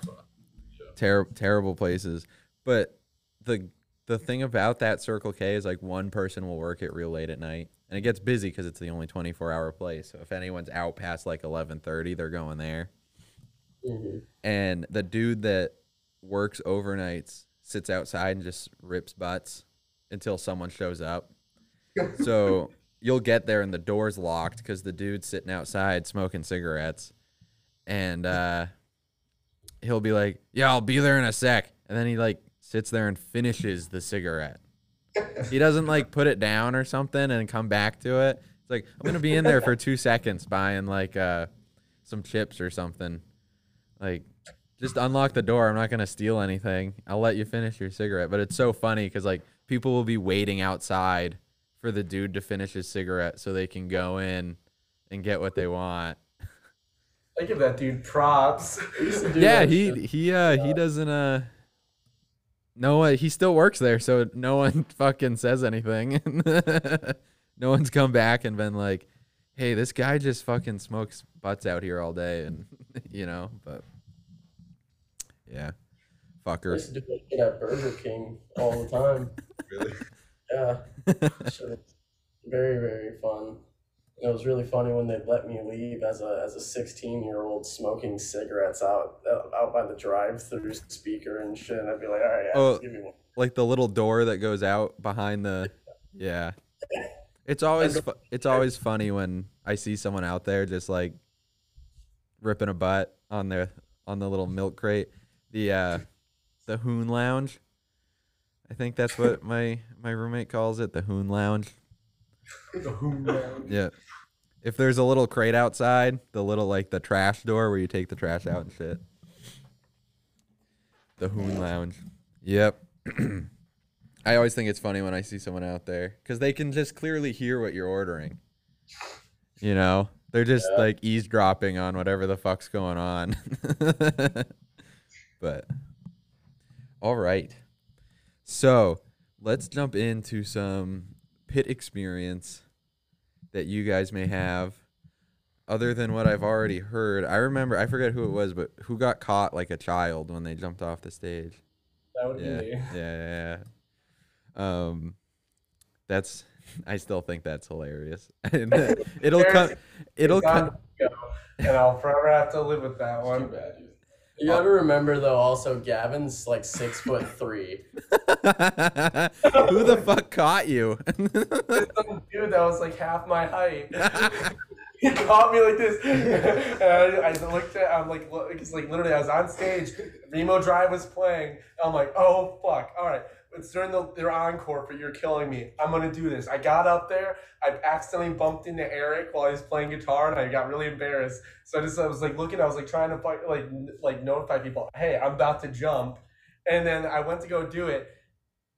ter- terrible places. But the the thing about that Circle K is like one person will work it real late at night, and it gets busy because it's the only twenty four hour place. So if anyone's out past like eleven thirty, they're going there Mhm. and the dude that works overnights sits outside and just rips butts until someone shows up. <laughs> so you'll get there and the door's locked because the dude's sitting outside smoking cigarettes, and uh, he'll be like, "Yeah, I'll be there in a sec," and then he like sits there and finishes the cigarette. he doesn't like put it down or something and come back to it. It's like I'm gonna be in there for two seconds buying like uh, some chips or something. Like, just unlock the door. I'm not gonna steal anything. I'll let you finish your cigarette. But it's so funny because like people will be waiting outside for the dude to finish his cigarette so they can go in and get what they want. I give that dude props. I used to yeah, he shit. he uh he doesn't uh. No one. He still works there, so no one <laughs> fucking says anything. <laughs> no one's come back and been like, "Hey, this guy just fucking smokes butts out here all day," and <laughs> you know. But yeah, I fucker. used to do that at Burger King all the time. Really? Yeah. Shit was very, very fun. It was really funny when they let me leave as a as a 16 year old smoking cigarettes out out by the drive through speaker and shit. And I'd be like, all right, yeah, Oh. give me one. like the little door that goes out behind the yeah <laughs> it's always fu- it's always funny when i see someone out there just like ripping a butt on their on the little milk crate the uh the hoon lounge i think that's what <laughs> my my roommate calls it the hoon lounge <laughs> The Hoon Man. yeah if there's a little crate outside the little like the trash door where you take the trash out and shit the hoon lounge yep <clears throat> I always think it's funny when I see someone out there because they can just clearly hear what you're ordering. You know, they're just Yeah. like eavesdropping on whatever the fuck's going on. <laughs> but, all right. So let's jump into some pit experience that you guys may have other than what I've already heard. I remember, I forget who it was, but who got caught like a child when they jumped off the stage. That would Yeah, be yeah, me. yeah, yeah. Um, that's. I still think that's hilarious. <laughs> It'll come. It'll come. and I'll forever have to live with that Too one. You gotta remember though, also Gavin's like six foot three. Who the fuck caught you? Some <laughs> dude that was like half my height. <laughs> he caught me like this, and I, I looked at. I'm like, like literally, I was on stage. Remo Drive was playing. I'm like, oh fuck, all right. It's during the their encore, but you're killing me. I'm gonna do this. I got up there. I accidentally bumped into Eric while he was playing guitar, and I got really embarrassed. So I just I was like looking. I was like trying to fight, like like notify people, hey, I'm about to jump. And then I went to go do it.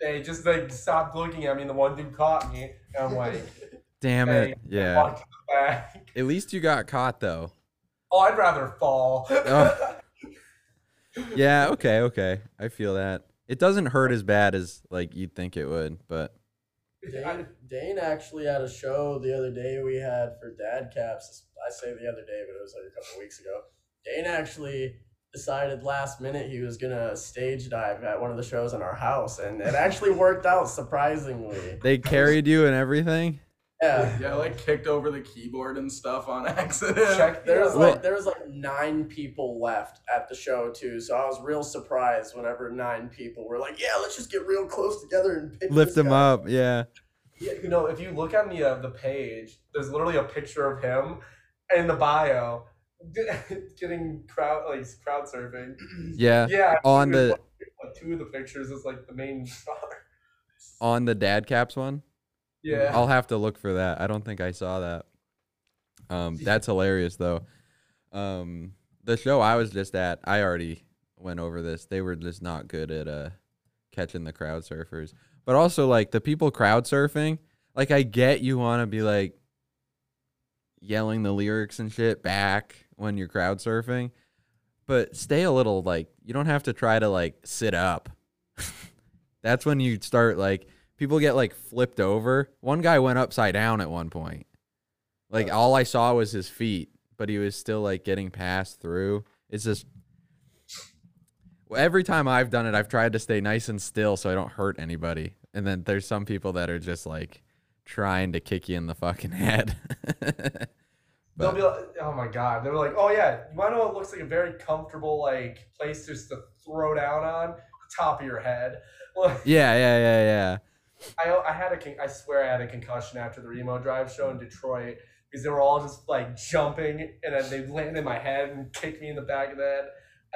they just like stopped looking at me, and the one dude caught me, and I'm like, <laughs> Damn Hey, it. Yeah. walked to the back. At least you got caught though. Oh, I'd rather fall. Oh. <laughs> Yeah, okay, okay. I feel that. It doesn't hurt as bad as like you'd think it would, but Dane, Dane actually had a show the other day we had for dad caps. I say the other day, but it was like a couple weeks ago. Dane actually decided last minute he was gonna stage dive at one of the shows in our house, and it actually worked out surprisingly. they carried you and everything. Yeah. Yeah, I, like kicked over the keyboard and stuff on <laughs> accident. Check There was like there was like nine people left at the show too, so I was real surprised whenever nine people were like, "Yeah, let's just get real close together and pick Lift this them guy." up, yeah. Yeah, you know, if you look on the uh, the page, there's literally a picture of him in the bio <laughs> getting crowd like crowd surfing. <clears throat> Yeah. Yeah, On the like, two of the pictures is like the main <laughs> star. on the dad caps one. Yeah, I'll have to look for that. I don't think I saw that. Um, that's hilarious though. Um, the show I was just at, I already went over this. They were just not good at uh catching the crowd surfers. But also like the people crowd surfing, like I get you want to be like yelling the lyrics and shit back when you're crowd surfing, but stay a little like you don't have to try to like sit up. <laughs> That's when you start like people get like flipped over. One guy went upside down at one point. Like all I saw was his feet, but he was still like getting passed through. It's just well, every time I've done it, I've tried to stay nice and still so I don't hurt anybody. And then there's some people that are just like trying to kick you in the fucking <laughs> head. they'll be like, oh my god, they're like, oh yeah, you want to know what looks like a very comfortable like place just to throw down on the top of your head. <laughs> Yeah, yeah, yeah, yeah. I I had a con- I swear I had a concussion after the Remo Drive show in Detroit because they were all just like jumping and then they landed in my head and kicked me in the back of the head.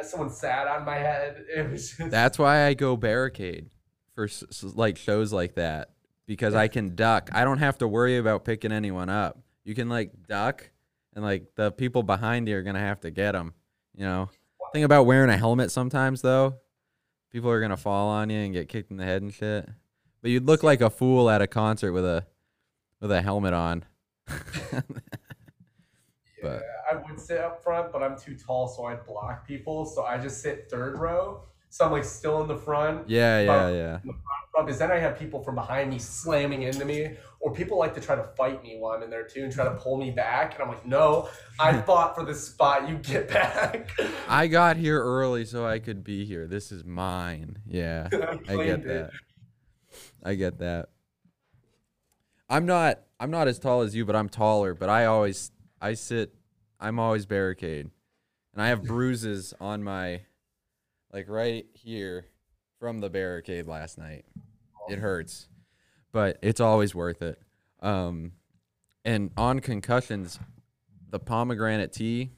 Someone sat on my head, <laughs> it was just That's why I go barricade for s- s- like shows like that because I can duck. I don't have to worry about picking anyone up. You can like duck, and like the people behind you are gonna have to get them. You know. Thing about wearing a helmet sometimes though, people are gonna fall on you and get kicked in the head and shit. But you'd look like a fool at a concert with a with a helmet on. <laughs> but I would sit up front, but I'm too tall, so I'd block people. So I just sit third row. So I'm like still in the front. yeah, yeah, yeah. Because then I have people from behind me slamming into me, or people like to try to fight me while I'm in there too and try to pull me back. And I'm like, no, I <laughs> fought for this spot. You get back. I got here early so I could be here. This is mine. Yeah. <laughs> I get that. it. I get that. I'm not I'm not as tall as you, but I'm taller, but I always I sit I'm always barricade. And I have bruises <laughs> on my like right here from the barricade last night. It hurts. But it's always worth it. Um and on concussions, the pomegranate tea,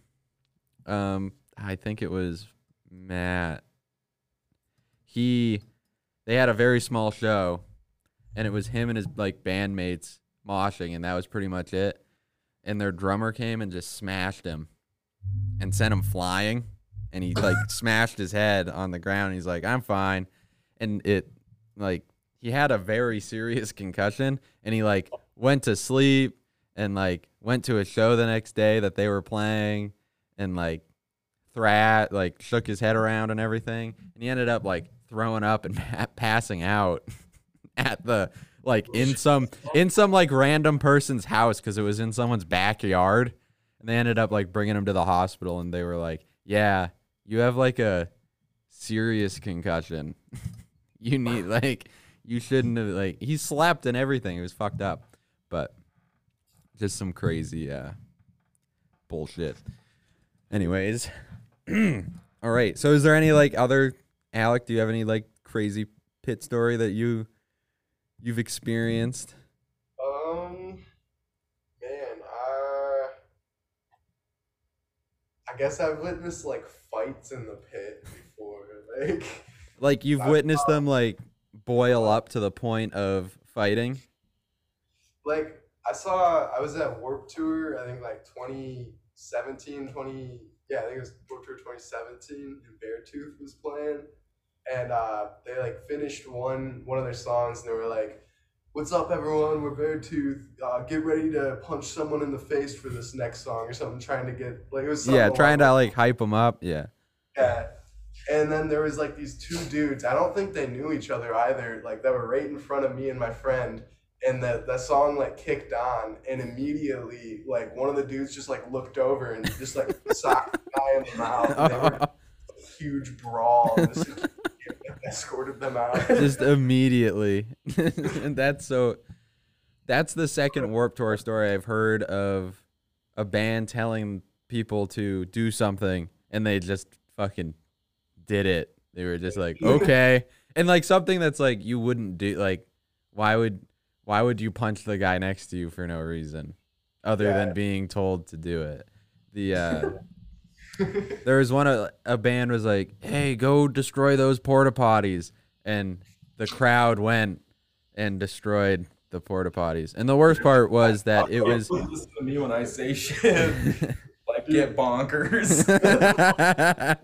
um, I think it was Matt. He they had a very small show and it was him and his like bandmates moshing and that was pretty much it. And their drummer came and just smashed him and sent him flying. And he <laughs> like smashed his head on the ground. He's like i'm fine. And it like he had a very serious <laughs> concussion and he like went to sleep and like went to a show the next day that they were playing and like thrat like shook his head around and everything. And he ended up like throwing up and <laughs> passing out at the like in some in some like random person's house because it was in someone's backyard. And they ended up like bringing him to the hospital and they were like yeah you have like a serious concussion. <laughs> You need like you shouldn't have like he slept and everything. It was fucked up. But just some crazy uh bullshit. Anyways <clears throat> all right. So is there any like other alec do you have any like crazy pit story that you you've experienced Um, man, uh, I guess I've witnessed like fights in the pit before. Like, like you've I- witnessed them like boil up to the point of fighting like I saw I was at Warp Tour. I think like 2017, 20 yeah, I think it was Warp Tour 2017, and Beartooth was playing, and uh, they like finished one one of their songs, and they were like, "What's up, everyone? We're Beartooth. Uh, get ready to punch someone in the face for this next song or something." Trying to get like it was yeah, trying to like hype them up. Yeah. yeah. And then there was like these two dudes. I don't think they knew each other either. Like they were right in front of me and my friend. And that that song like kicked on, and immediately like one of the dudes just like looked over and just like <laughs> socked the guy in the mouth. And they were <laughs> a huge brawl. The escorted them out. <laughs> just immediately. and <laughs> that's so that's the second Warp Tour story I've heard of a band telling people to do something and they just fucking did it. They were just like, "Okay." And like something that's like you wouldn't do like why would why would you punch the guy next to you for no reason other Yeah. than being told to do it? The uh <laughs> <laughs> there was one a, a band was like, "Hey, go destroy those porta potties," and the crowd went and destroyed the porta potties. And the worst part was that it was. Listen to me when I say shit. <laughs> like get bonkers. <laughs>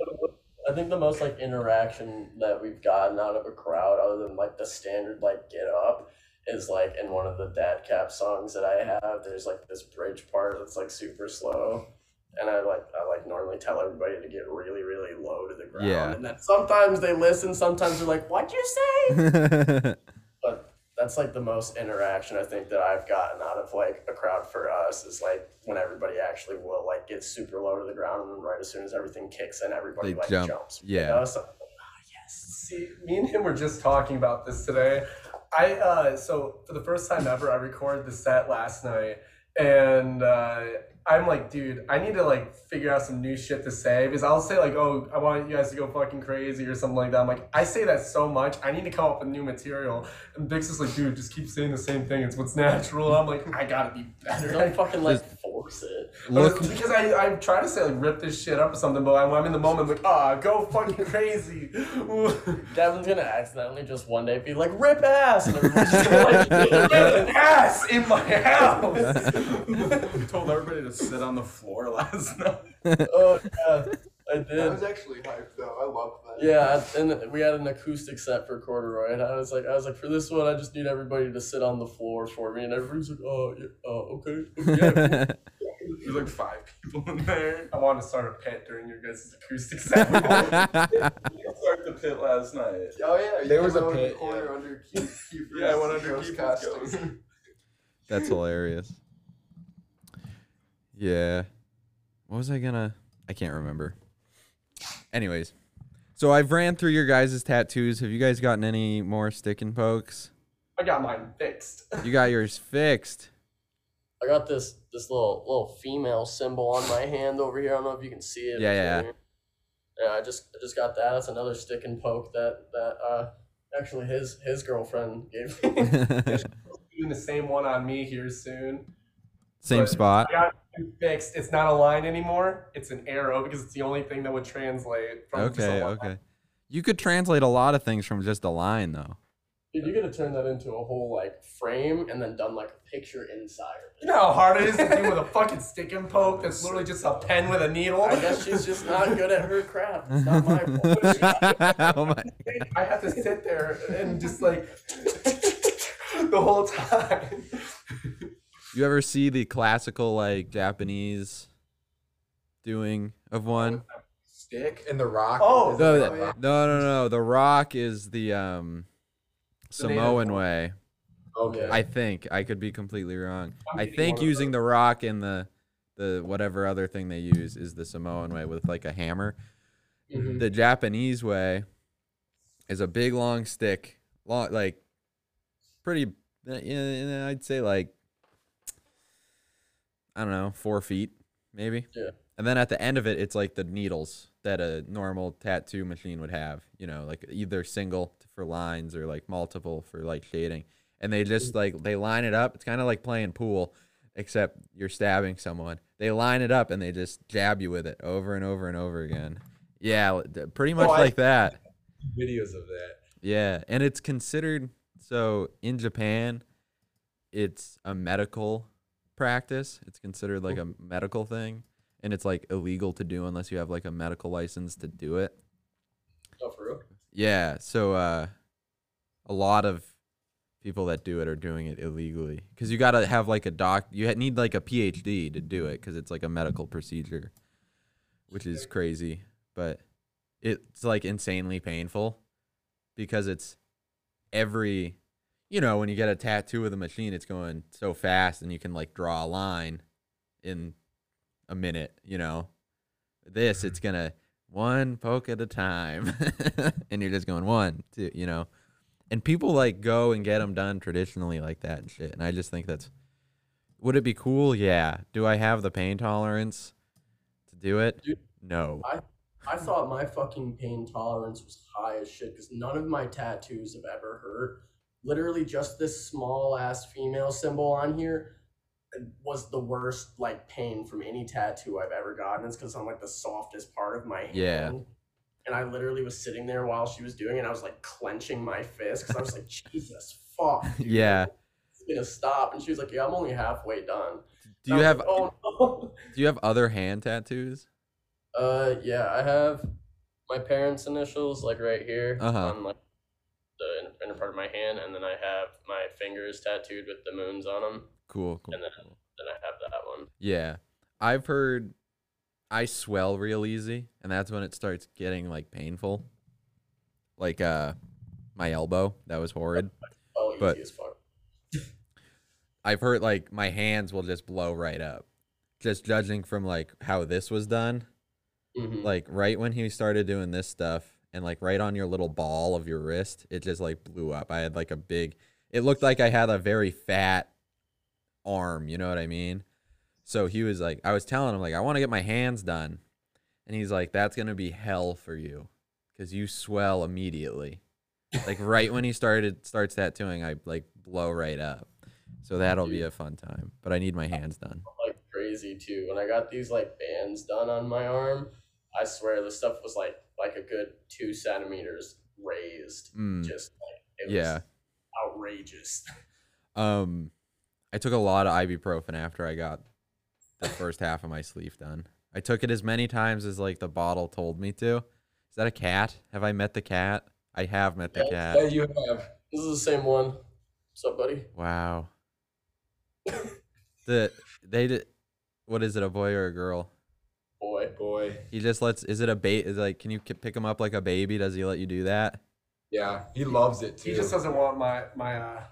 I think the most like interaction that we've gotten out of a crowd, other than like the standard like get up, is like in one of the Dad Cap songs that I have. There's like this bridge part that's like super slow, and I like I like normally tell everybody to get really really low to the ground, Yeah. and then sometimes they listen, sometimes they're like, "What'd you say?" <laughs> but that's like the most interaction I think that I've gotten out of like a crowd for us is like when everybody actually will like get super low to the ground and right as soon as everything kicks in, everybody They like jump. jumps. You Yeah. know? So, See, me and him were just talking about this today. I uh, so for the first time ever, I recorded the set last night, and uh, I'm like, dude, I need to like figure out some new shit to say because I'll say like, oh, I want you guys to go fucking crazy or something like that. I'm like, I say that so much, I need to come up with new material. And Bix is like, dude, just keep saying the same thing. It's what's natural. I'm like, I gotta be better. don't fucking like force it. Look, because I, I try to say like rip this shit up or something, but I'm, I'm in the moment like, ah, go fucking crazy. <laughs> Gavin's gonna accidentally just one day be like, rip ass! And everybody's just gonna, like, <laughs> ass in my house. told everybody to sit on the floor last night. oh, yeah, I did. I was actually hyped though. I love that. Yeah, and we had an acoustic set for Corduroy, and I was like, I was like, for this one, I just need everybody to sit on the floor for me, and everybody's like, oh, yeah, oh, okay, yeah. <laughs> There's like five people in there. I wanted to start a pit during your guys' acoustic set. We <laughs> <laughs> started the pit last night. Oh yeah. There was a out in the pit, corner yeah. under Keith, Kiefer's Yeah, I went under ghost Kiefer's <laughs> costume. That's hilarious. Yeah. What was I gonna? I can't remember. Anyways, so I've ran through your guys' tattoos. Have you guys gotten any more stick and pokes? I got mine fixed. You got yours fixed. I got this this little little female symbol on my hand over here. I don't know if you can see it. Yeah, yeah, yeah. Yeah, I just I just got that. That's another stick and poke that that uh actually his his girlfriend gave me. <laughs> <laughs> Doing the same one on me here soon. Same But spot. I got it fixed. It's not a line anymore. It's an arrow because it's the only thing that would translate from Okay, okay. You could translate a lot of things from just a line, though. Dude, you gotta turn that into a whole like frame and then done like a picture inside of You know how hard it is to do with a fucking stick and poke that's literally just a pen with a needle? I guess she's just not good at her craft. It's not my fault. <laughs> oh my. I have to sit there and just like <laughs> the whole time. You ever see the classical like Japanese doing of one? Stick. In the rock. Oh, No, the- the no, no, no. The Rock is the um The native Samoan way. Okay. I think I could be completely wrong. I'm I getting think using the rock and the the whatever other thing they use is the Samoan way with like a hammer. Mhm. The Japanese way is a big long stick, long like pretty. uh, Yeah, I'd say like I don't know, four feet maybe. Yeah. And then at the end of it, it's like the needles that a normal tattoo machine would have. You know, like either single for lines or like multiple for like shading. And they just like they line it up. It's kind of like playing pool, except you're stabbing someone. They line it up and they just jab you with it over and over and over again. Yeah, pretty oh, much Oh, like that. Videos of that. Yeah, and it's considered so in Japan, it's a medical practice. It's considered like oh. a medical thing, and it's like illegal to do unless you have like a medical license to do it. Oh, for real? Yeah, so uh, a lot of people that do it are doing it illegally because you got to have like a doc. You need like a PhD to do it because it's like a medical procedure, which is crazy. But it's like insanely painful because it's every, you know, when you get a tattoo with a machine, it's going so fast and you can like draw a line in a minute. You know, this it's mm-hmm. gonna one poke at a time. <laughs> And you're just going one two you know? And people like go and get them done traditionally like that and shit and i just think that's would it be cool? Yeah. Do i have the pain tolerance to do it? Dude, no. I thought my fucking pain tolerance was high as shit because none of my tattoos have ever hurt. Literally, just this small ass female symbol on here was the worst like pain from any tattoo I've ever gotten. It's because I'm like the softest part of my hand. Yeah. And I literally was sitting there while she was doing it. And I was like clenching my fist because I was like, <laughs> Jesus fuck. dude, yeah It's gonna stop. And she was like, Yeah, I'm only halfway done. do And you have like, oh no. <laughs> do you have other hand tattoos Uh, yeah, I have my parents' initials like right here Uh-huh. on like the inner- inner part of my hand, and then I have my fingers tattooed with the moons on them. Cool cool, And then- cool. Then I have that one. yeah i've heard i swell real easy and that's when it starts getting like painful like uh my elbow that was horrid Oh, But-. I've heard like my hands will just blow right up. Just judging from like how this was done, Mhm. like right when he started doing this stuff and like right on your little ball of your wrist, it just like blew up. I had like a big it looked like I had a very fat arm, you know what I mean? So he was like I was telling him like I want to get my hands done. And he's like that's going to be hell for you cuz you swell immediately. like right when he started starts tattooing, I like blow right up. So that'll be a fun time. But I need my hands done. like crazy too. When I got these like bands done on my arm, I swear the stuff was like like a good two centimeters raised. Mm, Just like it was yeah. outrageous. <laughs> Um, I took a lot of ibuprofen after I got the first half of my sleeve done. I took it as many times as like the bottle told me to. Is that a cat? Have I met the cat? I have met the Yeah, Yeah, cat. you have. This is the same one. What's up, buddy? Wow. <laughs> the they did. What is it? A boy or a girl? Boy. Boy. He just lets. Is it a bait? Is like can you pick him up like a baby? Does he let you do that? Yeah, he loves it too. He just doesn't want my my uh,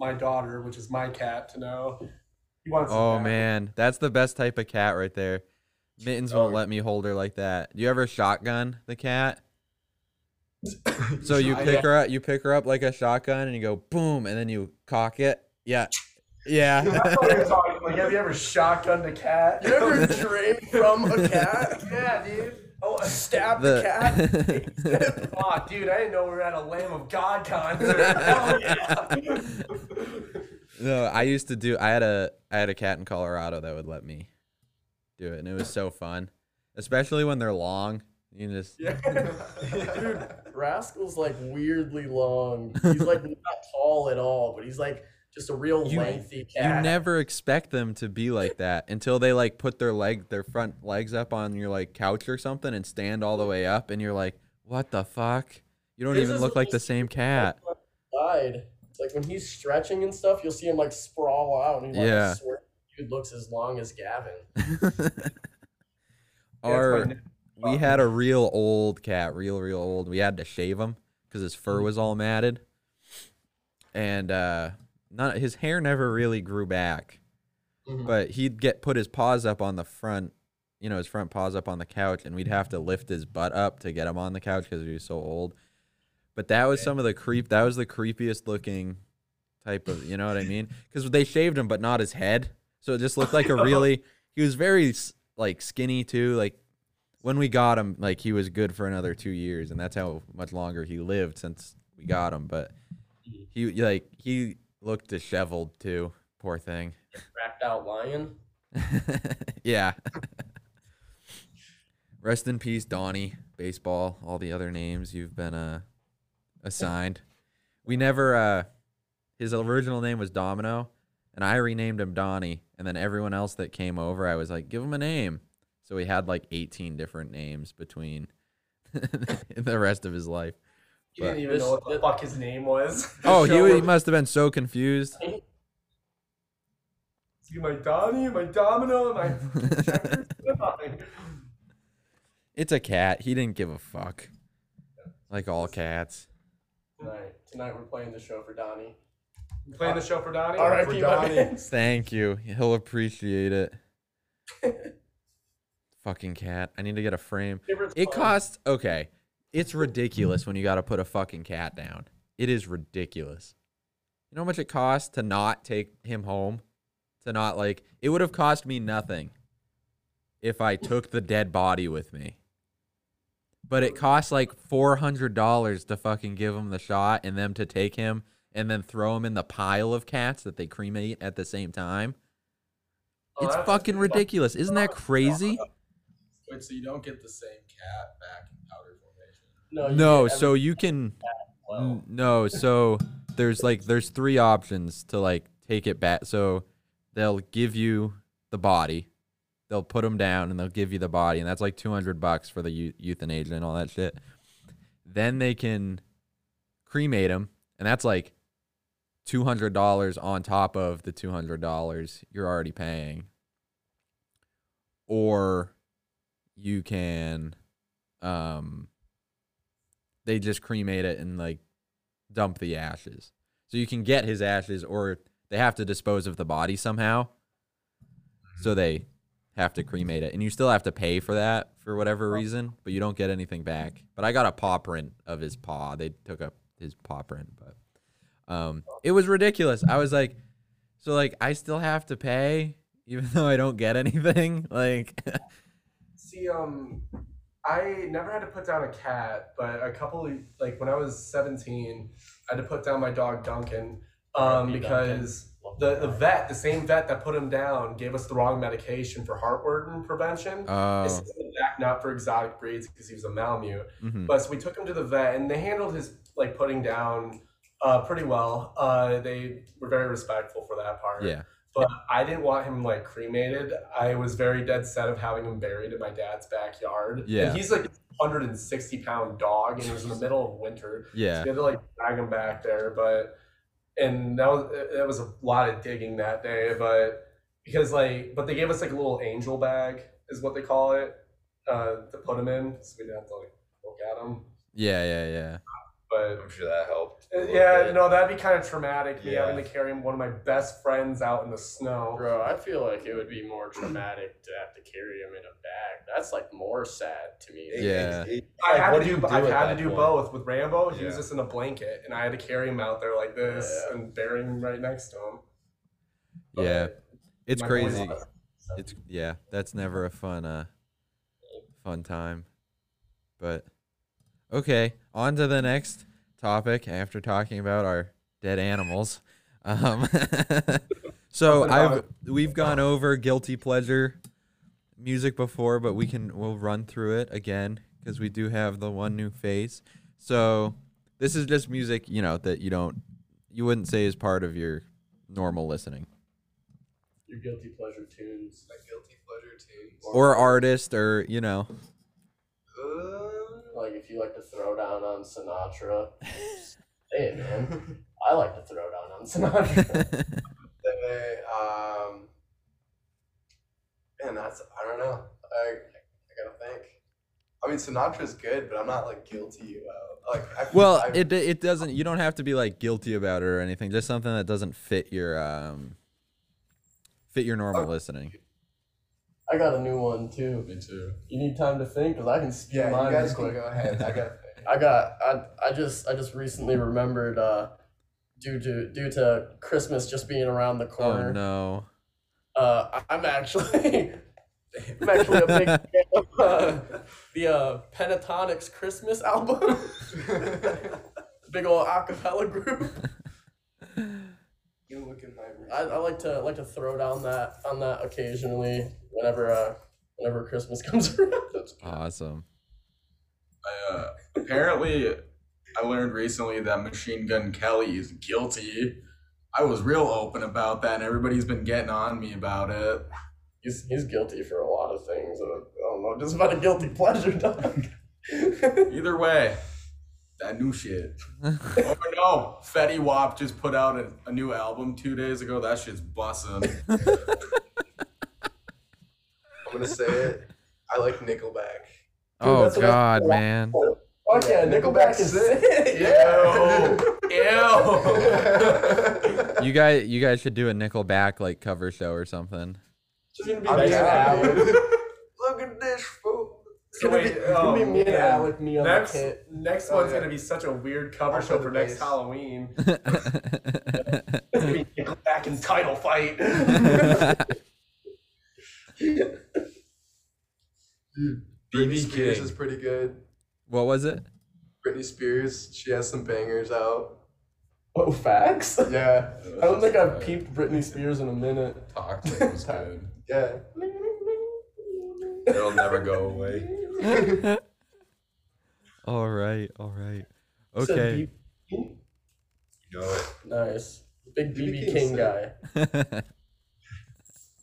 my daughter, which is my cat, to know. He wants. Oh back. man, that's the best type of cat right there. Mittens won't Oh. let me hold her like that. Do you ever shotgun the cat? <coughs> So you I- pick her up, you pick her up like a shotgun, and you go boom, and then you cock it. Yeah, yeah. <laughs> That's what you're talking. Like, have you ever shotgunned a cat? You ever <laughs> drained from a cat? yeah, dude. Oh, stab the, cat. <laughs> the Oh, dude, I didn't know we were at a Lamb of God concert. Hell <laughs> <laughs> yeah. no, I used to do. I had a I had a cat in Colorado that would let me do it, and it was so fun, especially when they're long. You just Yeah. Dude, Rascal's like weirdly long. He's like not tall at all, but he's like just a real You- lengthy cat. you never expect them to be like that until they like put their leg their front legs up on your like couch or something and stand all the way up, and you're like, what the fuck? You don't His even look like the same cat. Side. It's like when he's stretching and stuff, you'll see him like sprawl out, and he's like, Yeah. I swear, dude looks as long as Gavin. <laughs> Our Yeah, we had a real old cat, real real old. We had to shave him because his fur Mm-hmm. was all matted, and uh, not his hair never really grew back. Mhm. But he'd get put his paws up on the front, you know, his front paws up on the couch, and we'd have to lift his butt up to get him on the couch because he was so old. But that was some of the creep. That was the creepiest looking type of, you know what I mean? Because they shaved him, but not his head, so it just looked like a <laughs> really. He was very like skinny too. Like when we got him, like he was good for another two years, and that's how much longer he lived since we got him. But he like he looked disheveled too. Poor thing. Cracked out lion. <laughs> yeah. Rest in peace, Donnie. Baseball, all the other names you've been uh assigned. We never uh his original name was Domino, and I renamed him Donnie, and then everyone else that came over, I was like, give him a name. So he had like 18 different names between <laughs> the rest of his life. He didn't But- even know what the This- fuck his name was. <laughs> oh, Show he, he must have been so confused. See my Donnie, my Domino, my <laughs> It's a cat. He didn't give a fuck. Like all cats. Tonight, tonight we're playing the show for Donnie. You playing the show for Donnie? R.I.P. my Donnie. <laughs> Thank you. He'll appreciate it. fucking cat. I need to get a frame. It costs okay. It's ridiculous when you got to put a fucking cat down. It is ridiculous. You know how much it costs to not take him home? To not like it would have cost me nothing if I took the dead body with me. But it costs like four hundred dollars to fucking give him the shot and them to take him and then throw him in the pile of cats that they cremate at the same time. Oh, It's fucking ridiculous. Isn't that uh, crazy? Wait, so you don't get the same cat back in powder formation? No, you No, so you can well. No, so there's like there's three options to like take it back. So they'll give you the body, they'll put them down, and they'll give you the body, and that's like two hundred bucks for the eu- euthanasia and all that shit. Then they can cremate him, and that's like two hundred dollars on top of the two hundred dollars you're already paying. Or you can, um, they just cremate it and like dump the ashes. So you can get his ashes, or they have to dispose of the body somehow. So they have to cremate it, and you still have to pay for that for whatever reason, but you don't get anything back. But I got a paw print of his paw. They took up his paw print, but um, it was ridiculous. I was like, so like I still have to pay even <laughs> though I don't get anything. Like, <laughs> See, um, I never had to put down a cat, but a couple, like when I was 17, I had to put down my dog Duncan, um, because the, the vet, the same vet that put him down, gave us the wrong medication for heartworm prevention. It's oh, the back, not for exotic breeds because he was a Malamute. mhm. But so we took him to the vet, and they handled his like putting down uh, pretty well. Uh, they were very respectful for that part. yeah, But I didn't want him like cremated. I was very dead set of having him buried in my dad's backyard. Yeah. And he's like a 160 pound dog, and it was in the middle of winter. yeah, So we had to like drag him back there, but and that was that was a lot of digging that day, but because like but they gave us like a little angel bag is what they call it uh, to put him in, so we didn't have to like look at him. yeah, yeah, yeah. But I'm sure that helped. a uh, little yeah, bit. no, that'd be kind of traumatic. Me having to carry him, one of my best friends out in the snow. Bro, I feel like it would be more traumatic to have to carry him in a bag. That's like more sad to me. It- Yeah. it- it- I had to do do. I've had to do point? both with Rambo. He was just in a blanket, and I had to carry him out there like this Yeah. and bury him right next to him. Yeah, it's My boys crazy. love. It's yeah, that's never a fun uh fun time. But okay, on to the next topic after talking about our dead animals. Um <laughs> so I've we've gone over guilty pleasure music before, but we can we'll run through it again because we do have the one new face. So this is just music, you know, that you don't you wouldn't say is part of your normal listening. Your guilty pleasure tunes. My guilty pleasure tunes. or artist or you know Like if you like to throw down on Sinatra. <laughs> Say it, man. I like to throw down on Sinatra. <laughs> They, um, man, that's I don't know. I I gotta think. I mean, Sinatra's good, but I'm not like guilty about like. I, well I, it it doesn't you don't have to be like guilty about it or anything just something that doesn't fit your um fit your normal Oh. listening I got a new one too. Me too. You need time to think because I can spew yeah, mine you guys real can go ahead. I gotta. <laughs> I got I I just I just recently remembered uh due to due to Christmas just being around the corner. oh corner. no Uh I- I'm actually <laughs> I'm <laughs> actually a big fan of uh, the uh Pentatonix Christmas album. big old acapella group. You look in my. I, I like to like to throw down that on that occasionally whenever uh whenever Christmas <laughs> comes around. awesome I, uh, apparently, I learned recently that Machine Gun Kelly is guilty. I was real open about that, and everybody's been getting on me about it. He's he's guilty for a lot of things. I don't know, just about a guilty pleasure, dog. Either way, That new shit. <laughs> oh no, Fetty Wap just put out a, a new album two days ago. That shit's bussin'. I'm gonna say it. I like Nickelback. oh that's what I- God, man. Fuck yeah, Nickelback is sick. Yeah. Ew. <laughs> You guys, you guys should do a Nickelback like cover show or something. It's gonna be oh, I'm down. <laughs> Alec. Look at this fool. It's gonna be, Wait, it's gonna be oh, me and man. Alec, me on Next, the kit. next Oh, one's yeah. gonna be such a weird cover I'll show for next bass. Halloween. <laughs> It's gonna be Nickelback in title fight. <laughs> Britney BB Spears is pretty good. what was it? Britney Spears, she has some bangers out. Oh, facts? Yeah, <laughs> I don't think I've peeped Britney Spears in a minute. Toxic was good. yeah. It'll never go away. <laughs> all right, all right. Okay. B- You know it. nice. Big BB BB King's King guy. <laughs>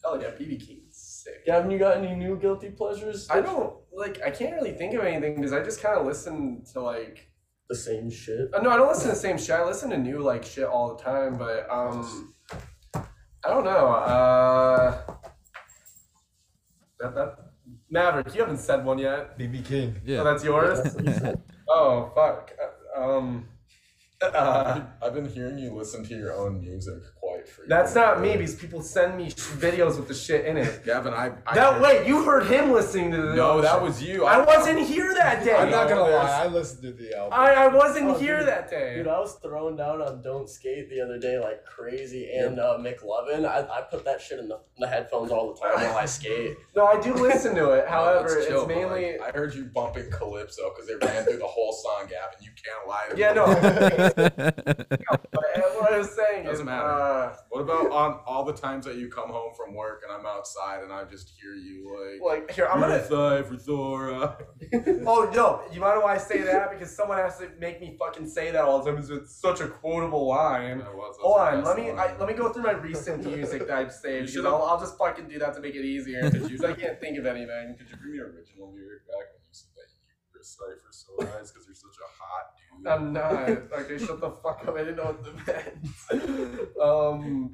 Oh yeah, BB King's sick. Gavin, you got any new guilty pleasures? I don't like. I can't really think of anything because I just kind of listen to like. The same shit. Uh, no, I don't listen to the same shit. I listen to new like shit all the time, but um, I don't know. Uh, that that Maverick, you haven't said one yet. BB King. Oh, yeah. that's yours. That's <laughs> what he said. Oh fuck. Uh, Um. <laughs> Uh, I've been hearing you listen to your own music quite frequently. that's not me because people send me videos with the shit in it. <laughs> Gavin, I. I That wait, you heard him listening to the. No, that was you. I wasn't here that day. I'm not gonna lie, I listened to the album. I, I wasn't Oh, here dude. that day. Dude, I was thrown down on Don't Skate the other day like crazy, and uh, McLovin. I, I put that shit in the, in the headphones all the time while I skate. <laughs> No, I do listen to it. <laughs> However, that's it's chill, but, mainly. like, I heard you bumping Calypso because they ran through the whole song, Gavin. You can't lie to me. Yeah, no. But what I was saying Doesn't is, matter. Uh, What about on all the times that you come home from work and I'm outside and I just hear you like, like here, I'm gonna. "Thigh for Thora. <laughs> Oh no, you might know why I say that? Because someone has to make me fucking say that all the time. 'cause It's such a quotable line. Was- Hold on, let me. I, let me go through my recent music that I've saved. because I'll, I'll just fucking do that to make it easier. Because I can't think of anything. Could you bring the original lyric back when you said that you recite for so eyes because you're such a hot dude? I'm not. Okay, shut the fuck up. I didn't know what the meant. Um,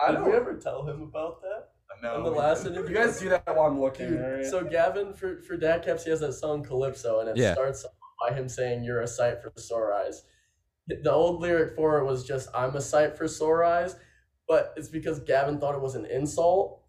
I Did we don't. ever tell him about that? no, in the last didn't. interview? You guys do that while I'm looking. Dude, alright? so Gavin for for Dad Caps, he has that song Calypso, and it Yeah. starts by him saying, "You're a sight for sore eyes." The old lyric for it was just, "I'm a sight for sore eyes," but it's because Gavin thought it was an insult.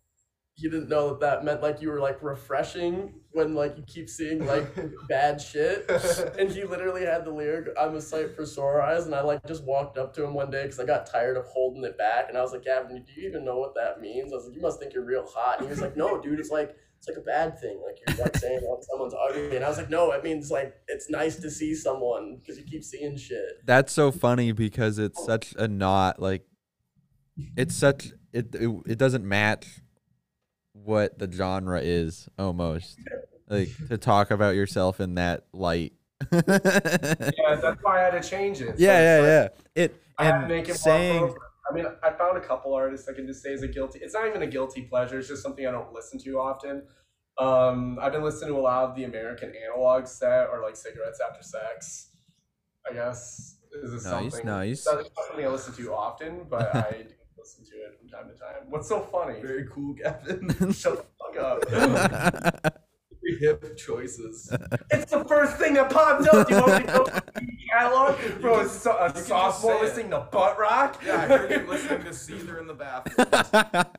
He didn't know that that meant like you were like refreshing when like you keep seeing like <laughs> bad shit. <laughs> And he literally had the lyric, "I'm a sight for sore eyes," and I like just walked up to him one day because I got tired of holding it back, and I was like, "Gavin, do you even know what that means?" I was like, "You must think you're real hot." And he was like, "No, dude, it's like it's like a bad thing. Like you're like saying like someone's ugly." And I was like, "No, it means like it's nice to see someone because you keep seeing shit." That's so funny because it's such a not like it's such it it, it doesn't match what the genre is almost. Like to talk about yourself in that light. yeah, <laughs> yeah, that's why I had to change it. So yeah, like- yeah. It I have to and make it saying. I mean, I found a couple artists I can just say is a guilty. It's not even a guilty pleasure. It's just something I don't listen to often. Um, I've been listening to a lot of the American Analog set or like Cigarettes After Sex. I guess is this Nice, something? nice. That's something I listen to often, but I <laughs> listen to it from time to time. What's so funny? Very cool, Gavin. <laughs> Shut the fuck up. Hip choices. It's the first thing that popped up. Do you want me to go the catalog? Bro, a, so- a sophomore listening to butt rock? Yeah, I heard you listening to Seether in the bathroom. <laughs>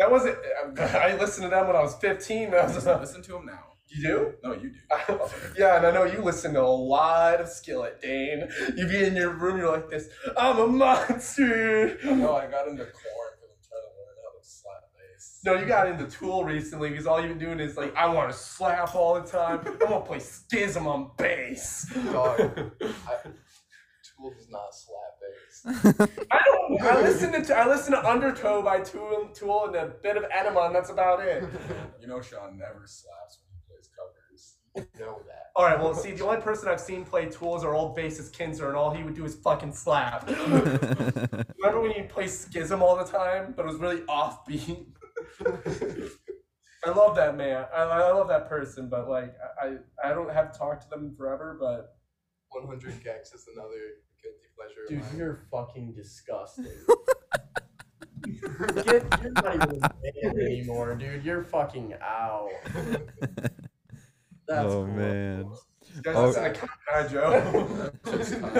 That wasn't. I listened to them when I was 15. I was just, Listen to them now. You do? No, you do. <laughs> yeah, and I know you listen to a lot of Skillet, Dane. You be in your room, you're like this. I'm a monster. No, I got into Korn because I'm trying to learn how to slap bass. No, you got into Tool recently because all you've been doing is like, I want to slap all the time. I want to play Schism on bass. Dog. <laughs> I, Tool does not slap bass. <laughs> I don't. I listen to I listen to Undertow by Tool, Tool, and a bit of Ænima, and that's about it. You know Sean never slaps when he plays covers. Know that. All right, well, see, the only person I've seen play tools is our old bassist Kinzer, and all he would do is fucking slap. <laughs> Remember when you play Schism all the time, but it was really offbeat? <laughs> I love that man. I, I love that person, but like I, I I don't have to talk to them forever, but 100 gecs is another guilty pleasure. of Dude, mine. you're fucking disgusting. <laughs> Get, you're not even a man anymore, dude. You're fucking out. That's Oh, cool. man. This guy's Oh. listening to Cotton Eye Joe. That's just fine.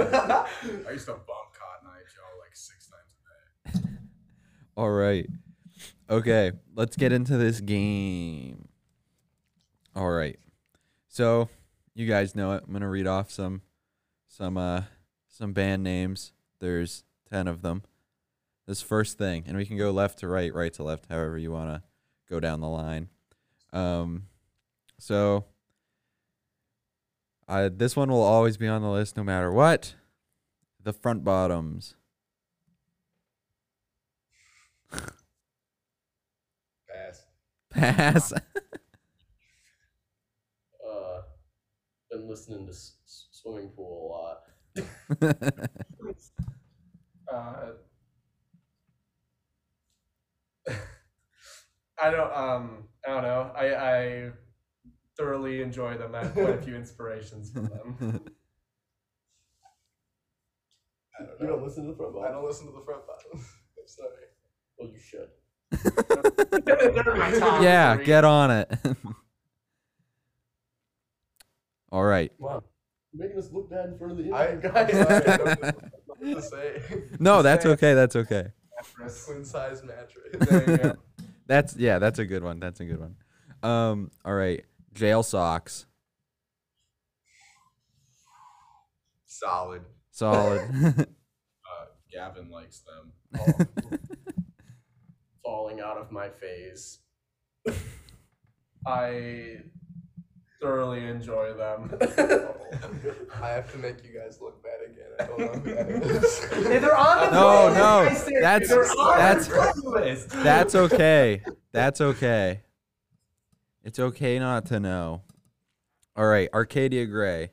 I used to bump Cotton Eye Joe like six times a day. All right. Okay, let's get into this game. All right. So, you guys know it. I'm going to read off some some uh some band names. There's 10 of them. This first thing, and we can go left to right, right to left, however you want to go down the line. Um so uh, this one will always be on the list no matter what. The front bottoms. Pass. Pass. Uh, been listening to s- swimming pool a lot. <laughs> Uh, <laughs> I don't. Um, I don't know. I I thoroughly enjoy them. I have quite a few inspirations from them. <laughs> I don't You don't listen to the front I don't listen to the front bottom. <laughs> I'm sorry. Well, you should. They're in my top <laughs> yeah, three. get on it. All right. Wow. You're making us look bad in front of the I, interview I'm guys. sorry, I don't to say. No, that's okay. That's okay. Mattress. Twin size mattress. There you go. That's yeah, that's a good one. That's a good one. Um, all right. Jail socks. Solid. Solid. <laughs> Uh, Gavin likes them. <laughs> Falling out of my phase. I thoroughly enjoy them. <laughs> I have to make you guys look bad again. I don't know who that is. Hey, they're on the No, list. no, that's- that's- that's okay. That's okay. It's okay not to know. All right, Arcadia Gray.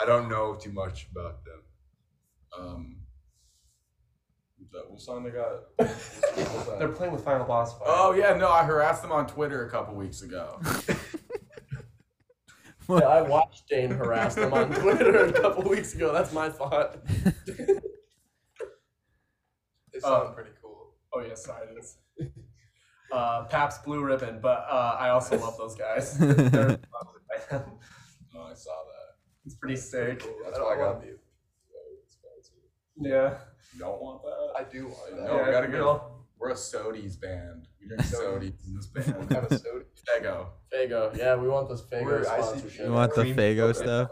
I don't know too much about them. Um. What song they got? <laughs> They're playing with Final Boss Fight. Oh yeah, no, I harassed them on Twitter a couple weeks ago. <laughs> Yeah, I watched Dane harass them on Twitter a couple weeks ago. That's my thought. <laughs> They sound Oh. pretty cool. Oh yeah, silence. Uh, Pabst Blue Ribbon, but uh, I also love those guys. <laughs> They're- they're- <laughs> Oh, I saw that. it's pretty sick. Cool. That's I don't why I got want the. Yeah. You don't want that? I do want that. No, we gotta go. Real. We're a Sodies band. We drink Sodies in this I band. have a soda. Faygo. Faygo. Yeah, we want this Faygo We're sponsorship. You want the Faygo stuff?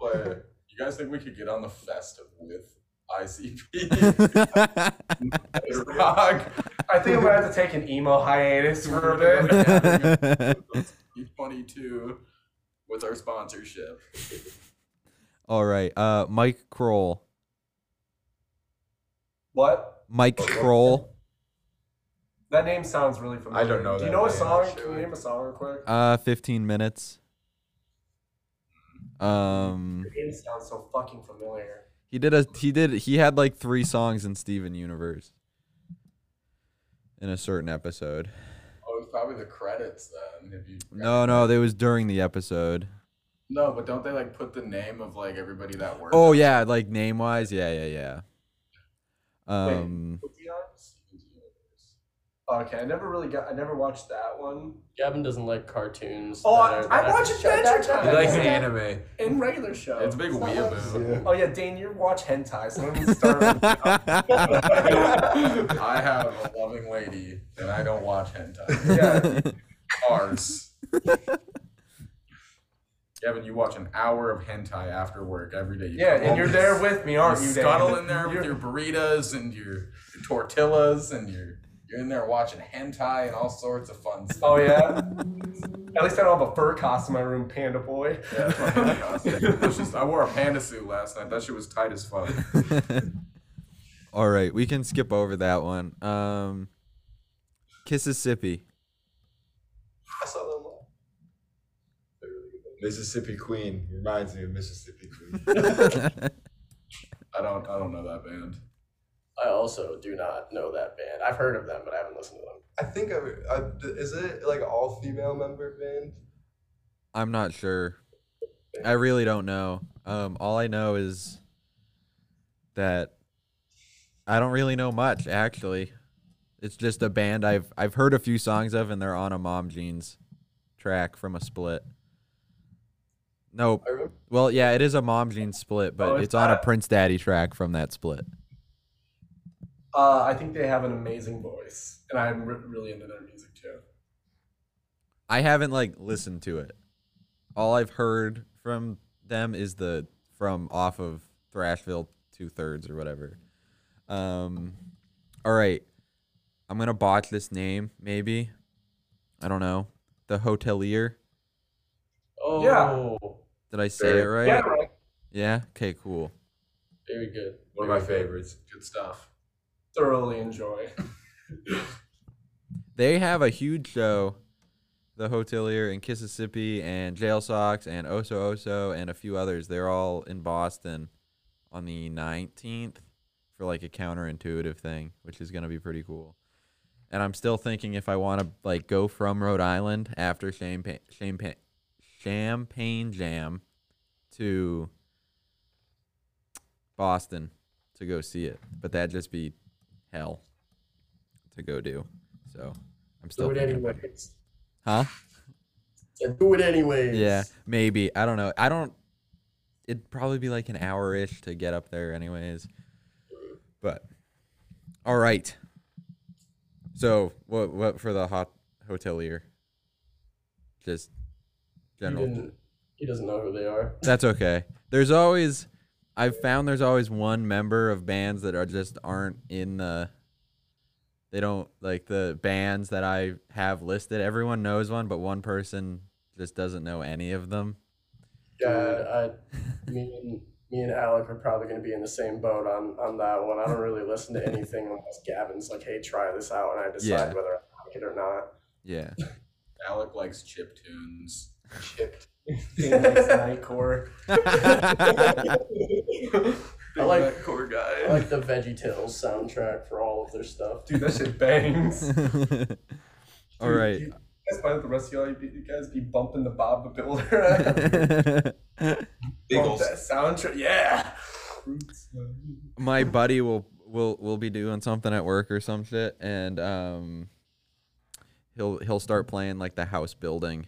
Play. You guys think we could get on the festive with ICP? Rock. I think I'm gonna have to take an emo hiatus for a bit. <laughs> E22 with our sponsorship. All right. Uh, Mike Krol. What? Mike Krol. That name sounds really familiar. I don't know Do you that know a name, song? actually. Can you name a song real quick? Uh, 15 minutes. Um, The name sounds so fucking familiar. He did a he did he had like three songs in Steven Universe. In a certain episode. Oh, it was probably the credits then. If you No, no, it was during the episode. No, but don't they like put the name of like everybody that worked? Oh yeah, like name wise, yeah, yeah, yeah. Um, What's he on? Steven's Universe? Okay, I never really got. I never watched that one. Gavin doesn't like cartoons. Oh, I- I watch Adventure Time. He that likes down. anime. In regular show. It's a big not weeaboo. like- Oh yeah, Dane, you watch hentai, so let me start. with- <laughs> I have a loving lady, and I don't watch hentai. yeah, Ours. Kevin, you watch an hour of hentai after work every day. You yeah, come and you're there with me, aren't you you? Dane? scuttle in there with You're- your burritos and your, your tortillas, and you're you're in there watching hentai and all sorts of fun stuff. Oh yeah. <laughs> At least I don't have a fur costume in my room, Panda Boy. Yeah, that's fucking disgusting. That's just- I wore a panda suit last night. That shit was tight as fuck. <laughs> All right, we can skip over that one. Um, Kississippi. I saw them all. They're really good. Mississippi Queen reminds me of Mississippi Queen. <laughs> I don't I don't know that band. I also do not know that band. I've heard of them, but I haven't listened to them. I think I, I is it like all female member band? I'm not sure. I really don't know. Um, all I know is that I don't really know much actually. It's just a band I've I've heard a few songs of, and they're on a Mom Jeans track from a split. No, I remember well, yeah, it is a Mom Jeans split, but Oh, is it's on a Prince Daddy track from that split. Uh, I think they have an amazing voice, and I'm re- really into their music too. I haven't like listened to it. All I've heard from them is the from off of Thrashville two thirds or whatever. Um, all right, I'm gonna botch this name. Maybe I don't know. The Hotelier. Oh, Yeah. Did I say it right? Yeah, right. Yeah? Okay. Cool. very good. One of my good. favorites. Good stuff. Thoroughly enjoy. <laughs> They have a huge show. The Hotelier in Kississippi and Jail Socks and Oso Oso and a few others. They're all in Boston on the 19th for like a counterintuitive thing, which is going to be pretty cool. And I'm still thinking if I want to like go from Rhode Island after Champagne Champagne Champagne Jam to Boston to go see it. But that'd just be hell to go do. So I'm still Do it thinking about it. anyways. Huh? Do it anyways. Yeah, maybe. I don't know. I don't. It'd probably be like an hour ish to get up there, anyways. But all right. So what? What for the hot hotelier? Just general. didn't, he doesn't know who they are. That's okay. There's always. I've found there's always one member of bands that are just aren't in the. They don't like the bands that I have listed. Everyone knows one, but one person just doesn't know any of them. Yeah, I, me and me and Alec are probably going to be in the same boat on on that one. I don't really listen to anything unless Gavin's like, "Hey, try this out," and I decide Yeah. whether I like it or not. Yeah. <laughs> Alec likes chip tunes. Chipped. Being like Nightcore. <laughs> <laughs> I like core I like the Veggie Tales soundtrack for all of their stuff. Dude, that shit bangs. <laughs> All Dude, right. You guys find that the rest of y'all, you, you guys be bumping the Bob the Builder. <laughs> Bump Beagles. that soundtrack. Yeah. My buddy will will will be doing something at work or some shit, and um, he'll he'll start playing like the house building,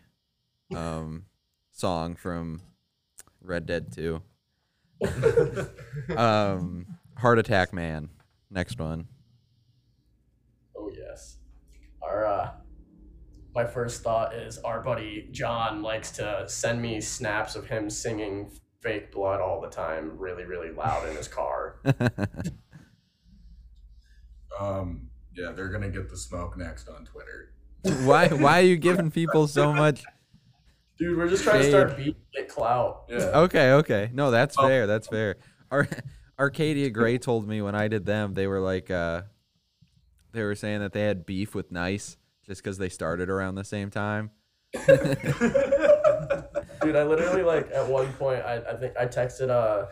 um, song from Red Dead Two. <laughs> um, Heart Attack Man. Next one. Oh yes. Our uh, my first thought is our buddy John likes to send me snaps of him singing "Fake Blood" all the time, really, really loud in his car. <laughs> Um, yeah, they're gonna get the smoke next on Twitter. why why are you giving people so much? Dude, we're just trying to start beating it clout. Yeah. Okay, okay. No, that's Oh. fair. That's fair. Ar- Arcadia Gray told me when I did them, they were like, uh, they were saying that they had beef with Nice just because they started around the same time. <laughs> Dude, I literally like at one point I, I think I texted uh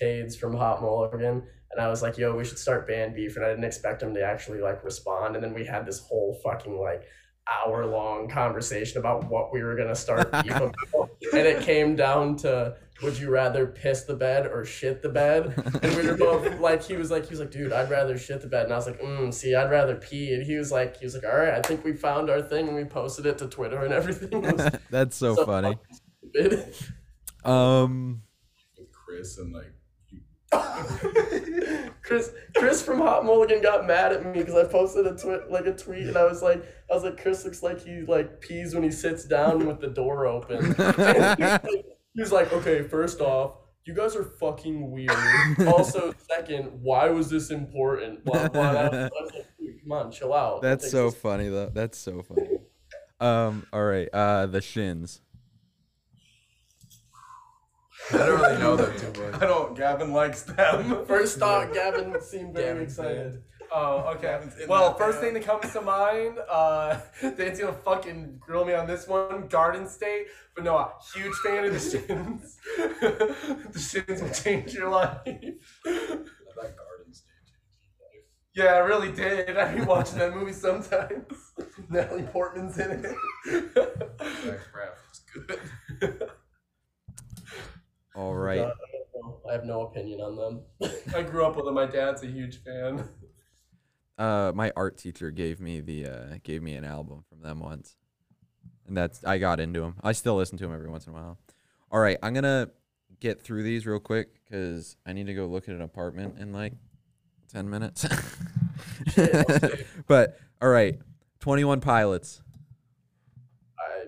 Tades from Hot Mulligan and I was like, yo, we should start band beef and I didn't expect him to actually like respond and then we had this whole fucking like hour long conversation about what we were gonna start <laughs> beef about. And it came down to would you rather piss the bed or shit the bed? And we were both <laughs> like he was like he was like, dude, I'd rather shit the bed and I was like, mm, see, I'd rather pee and he was like he was like, All right, I think we found our thing and we posted it to Twitter and everything. Was <laughs> that's so, so funny. Um, With Chris and like you Chris Chris from Hot Mulligan got mad at me because I posted a tweet like a tweet and I was like I was like Chris looks like he like pees when he sits down with the door open. <laughs> he was like, okay, first off, you guys are fucking weird. Also, second, why was this important? Blah blah. blah. Like, come on, chill out. that's so just- funny though. That's so funny. Um, all right. Uh, the Shins. I don't really know them <laughs> too much. I don't Gavin likes them. First <laughs> thought, Gavin seemed very Gavin's excited. Oh, okay. Gavin's in Well, that first band. thing that comes to mind, uh, <laughs> Dan's gonna fucking grill me on this one, Garden State. But no, a huge fan of the Shins. the Shins will change your life. that garden stage. Yeah, I really did. I be watching that movie sometimes. Natalie Portman's in it. Zach Braff is good. All right. Uh, I. I have no opinion on them. <laughs> I grew up with them. My dad's a huge fan. Uh, my art teacher gave me the uh gave me an album from them once, and that's I got into them. I still listen to them every once in a while. All right, I'm gonna get through these real quick because I need to go look at an apartment in like ten minutes. <laughs> but all right, Twenty One Pilots. I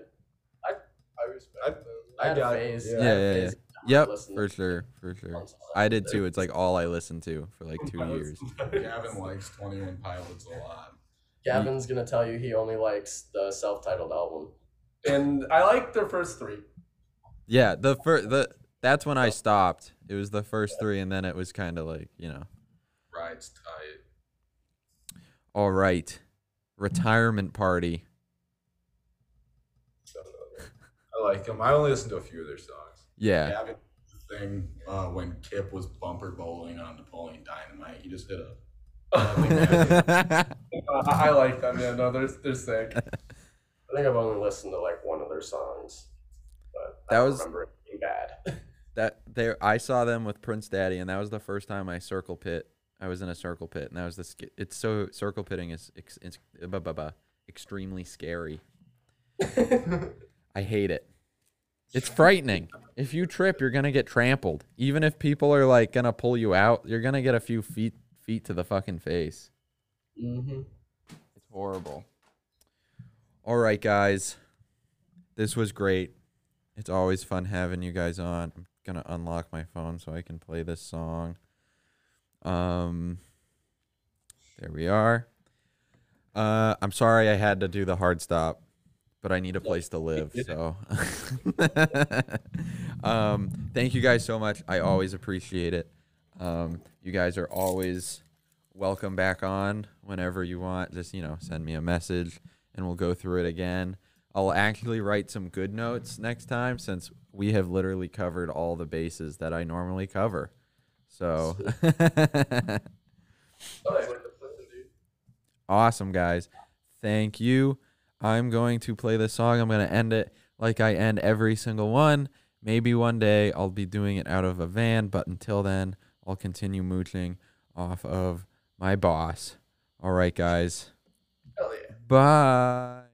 I I respect them. I had got phase. Yeah. I had a Yeah, yeah, yeah. I Yep, for sure, for sure. I did too. It's like all I listened to for like two years. <laughs> Gavin likes Twenty One Pilots a lot. Gavin's gonna tell you he only likes the self-titled album. And I like their first three. Yeah, the first the that's when I stopped. It was the first three, and then it was kind of like you know. Rides tight. All right, retirement party. <laughs> I like them. I only listen to a few of their songs. Yeah. Gavin thing uh, when Kip was bumper bowling on Napoleon Dynamite, he just hit a. <laughs> Uh, I I like them. Yeah, no, they're they're sick. I think I've only listened to like one of their songs, but I That don't was- remember it being bad. <laughs> that there, I saw them with Prince Daddy, and that was the first time I circle pit. I was in a circle pit, and that was the. sca- It's so circle pitting is ex, it's, buh, buh, buh, extremely scary. <laughs> I hate it. It's frightening. If you trip, you're gonna get trampled. Even if people are like gonna pull you out, you're gonna get a few feet feet to the fucking face. Mm-hmm. It's horrible. All right, guys. This was great. It's always fun having you guys on. I'm gonna unlock my phone so I can play this song. Um, there we are. Uh, I'm sorry I had to do the hard stop, but I need a place to live. So, <laughs> um, thank you guys so much. I always appreciate it. Um, you guys are always welcome back on whenever you want. Just, you know, send me a message and we'll go through it again. I'll actually write some good notes next time since we have literally covered all the bases that I normally cover. So, <laughs> awesome, guys. Thank you. I'm going to play this song. I'm going to end it like I end every single one. Maybe one day I'll be doing it out of a van, but until then, I'll continue mooching off of my boss. All right, guys. Hell yeah. Bye.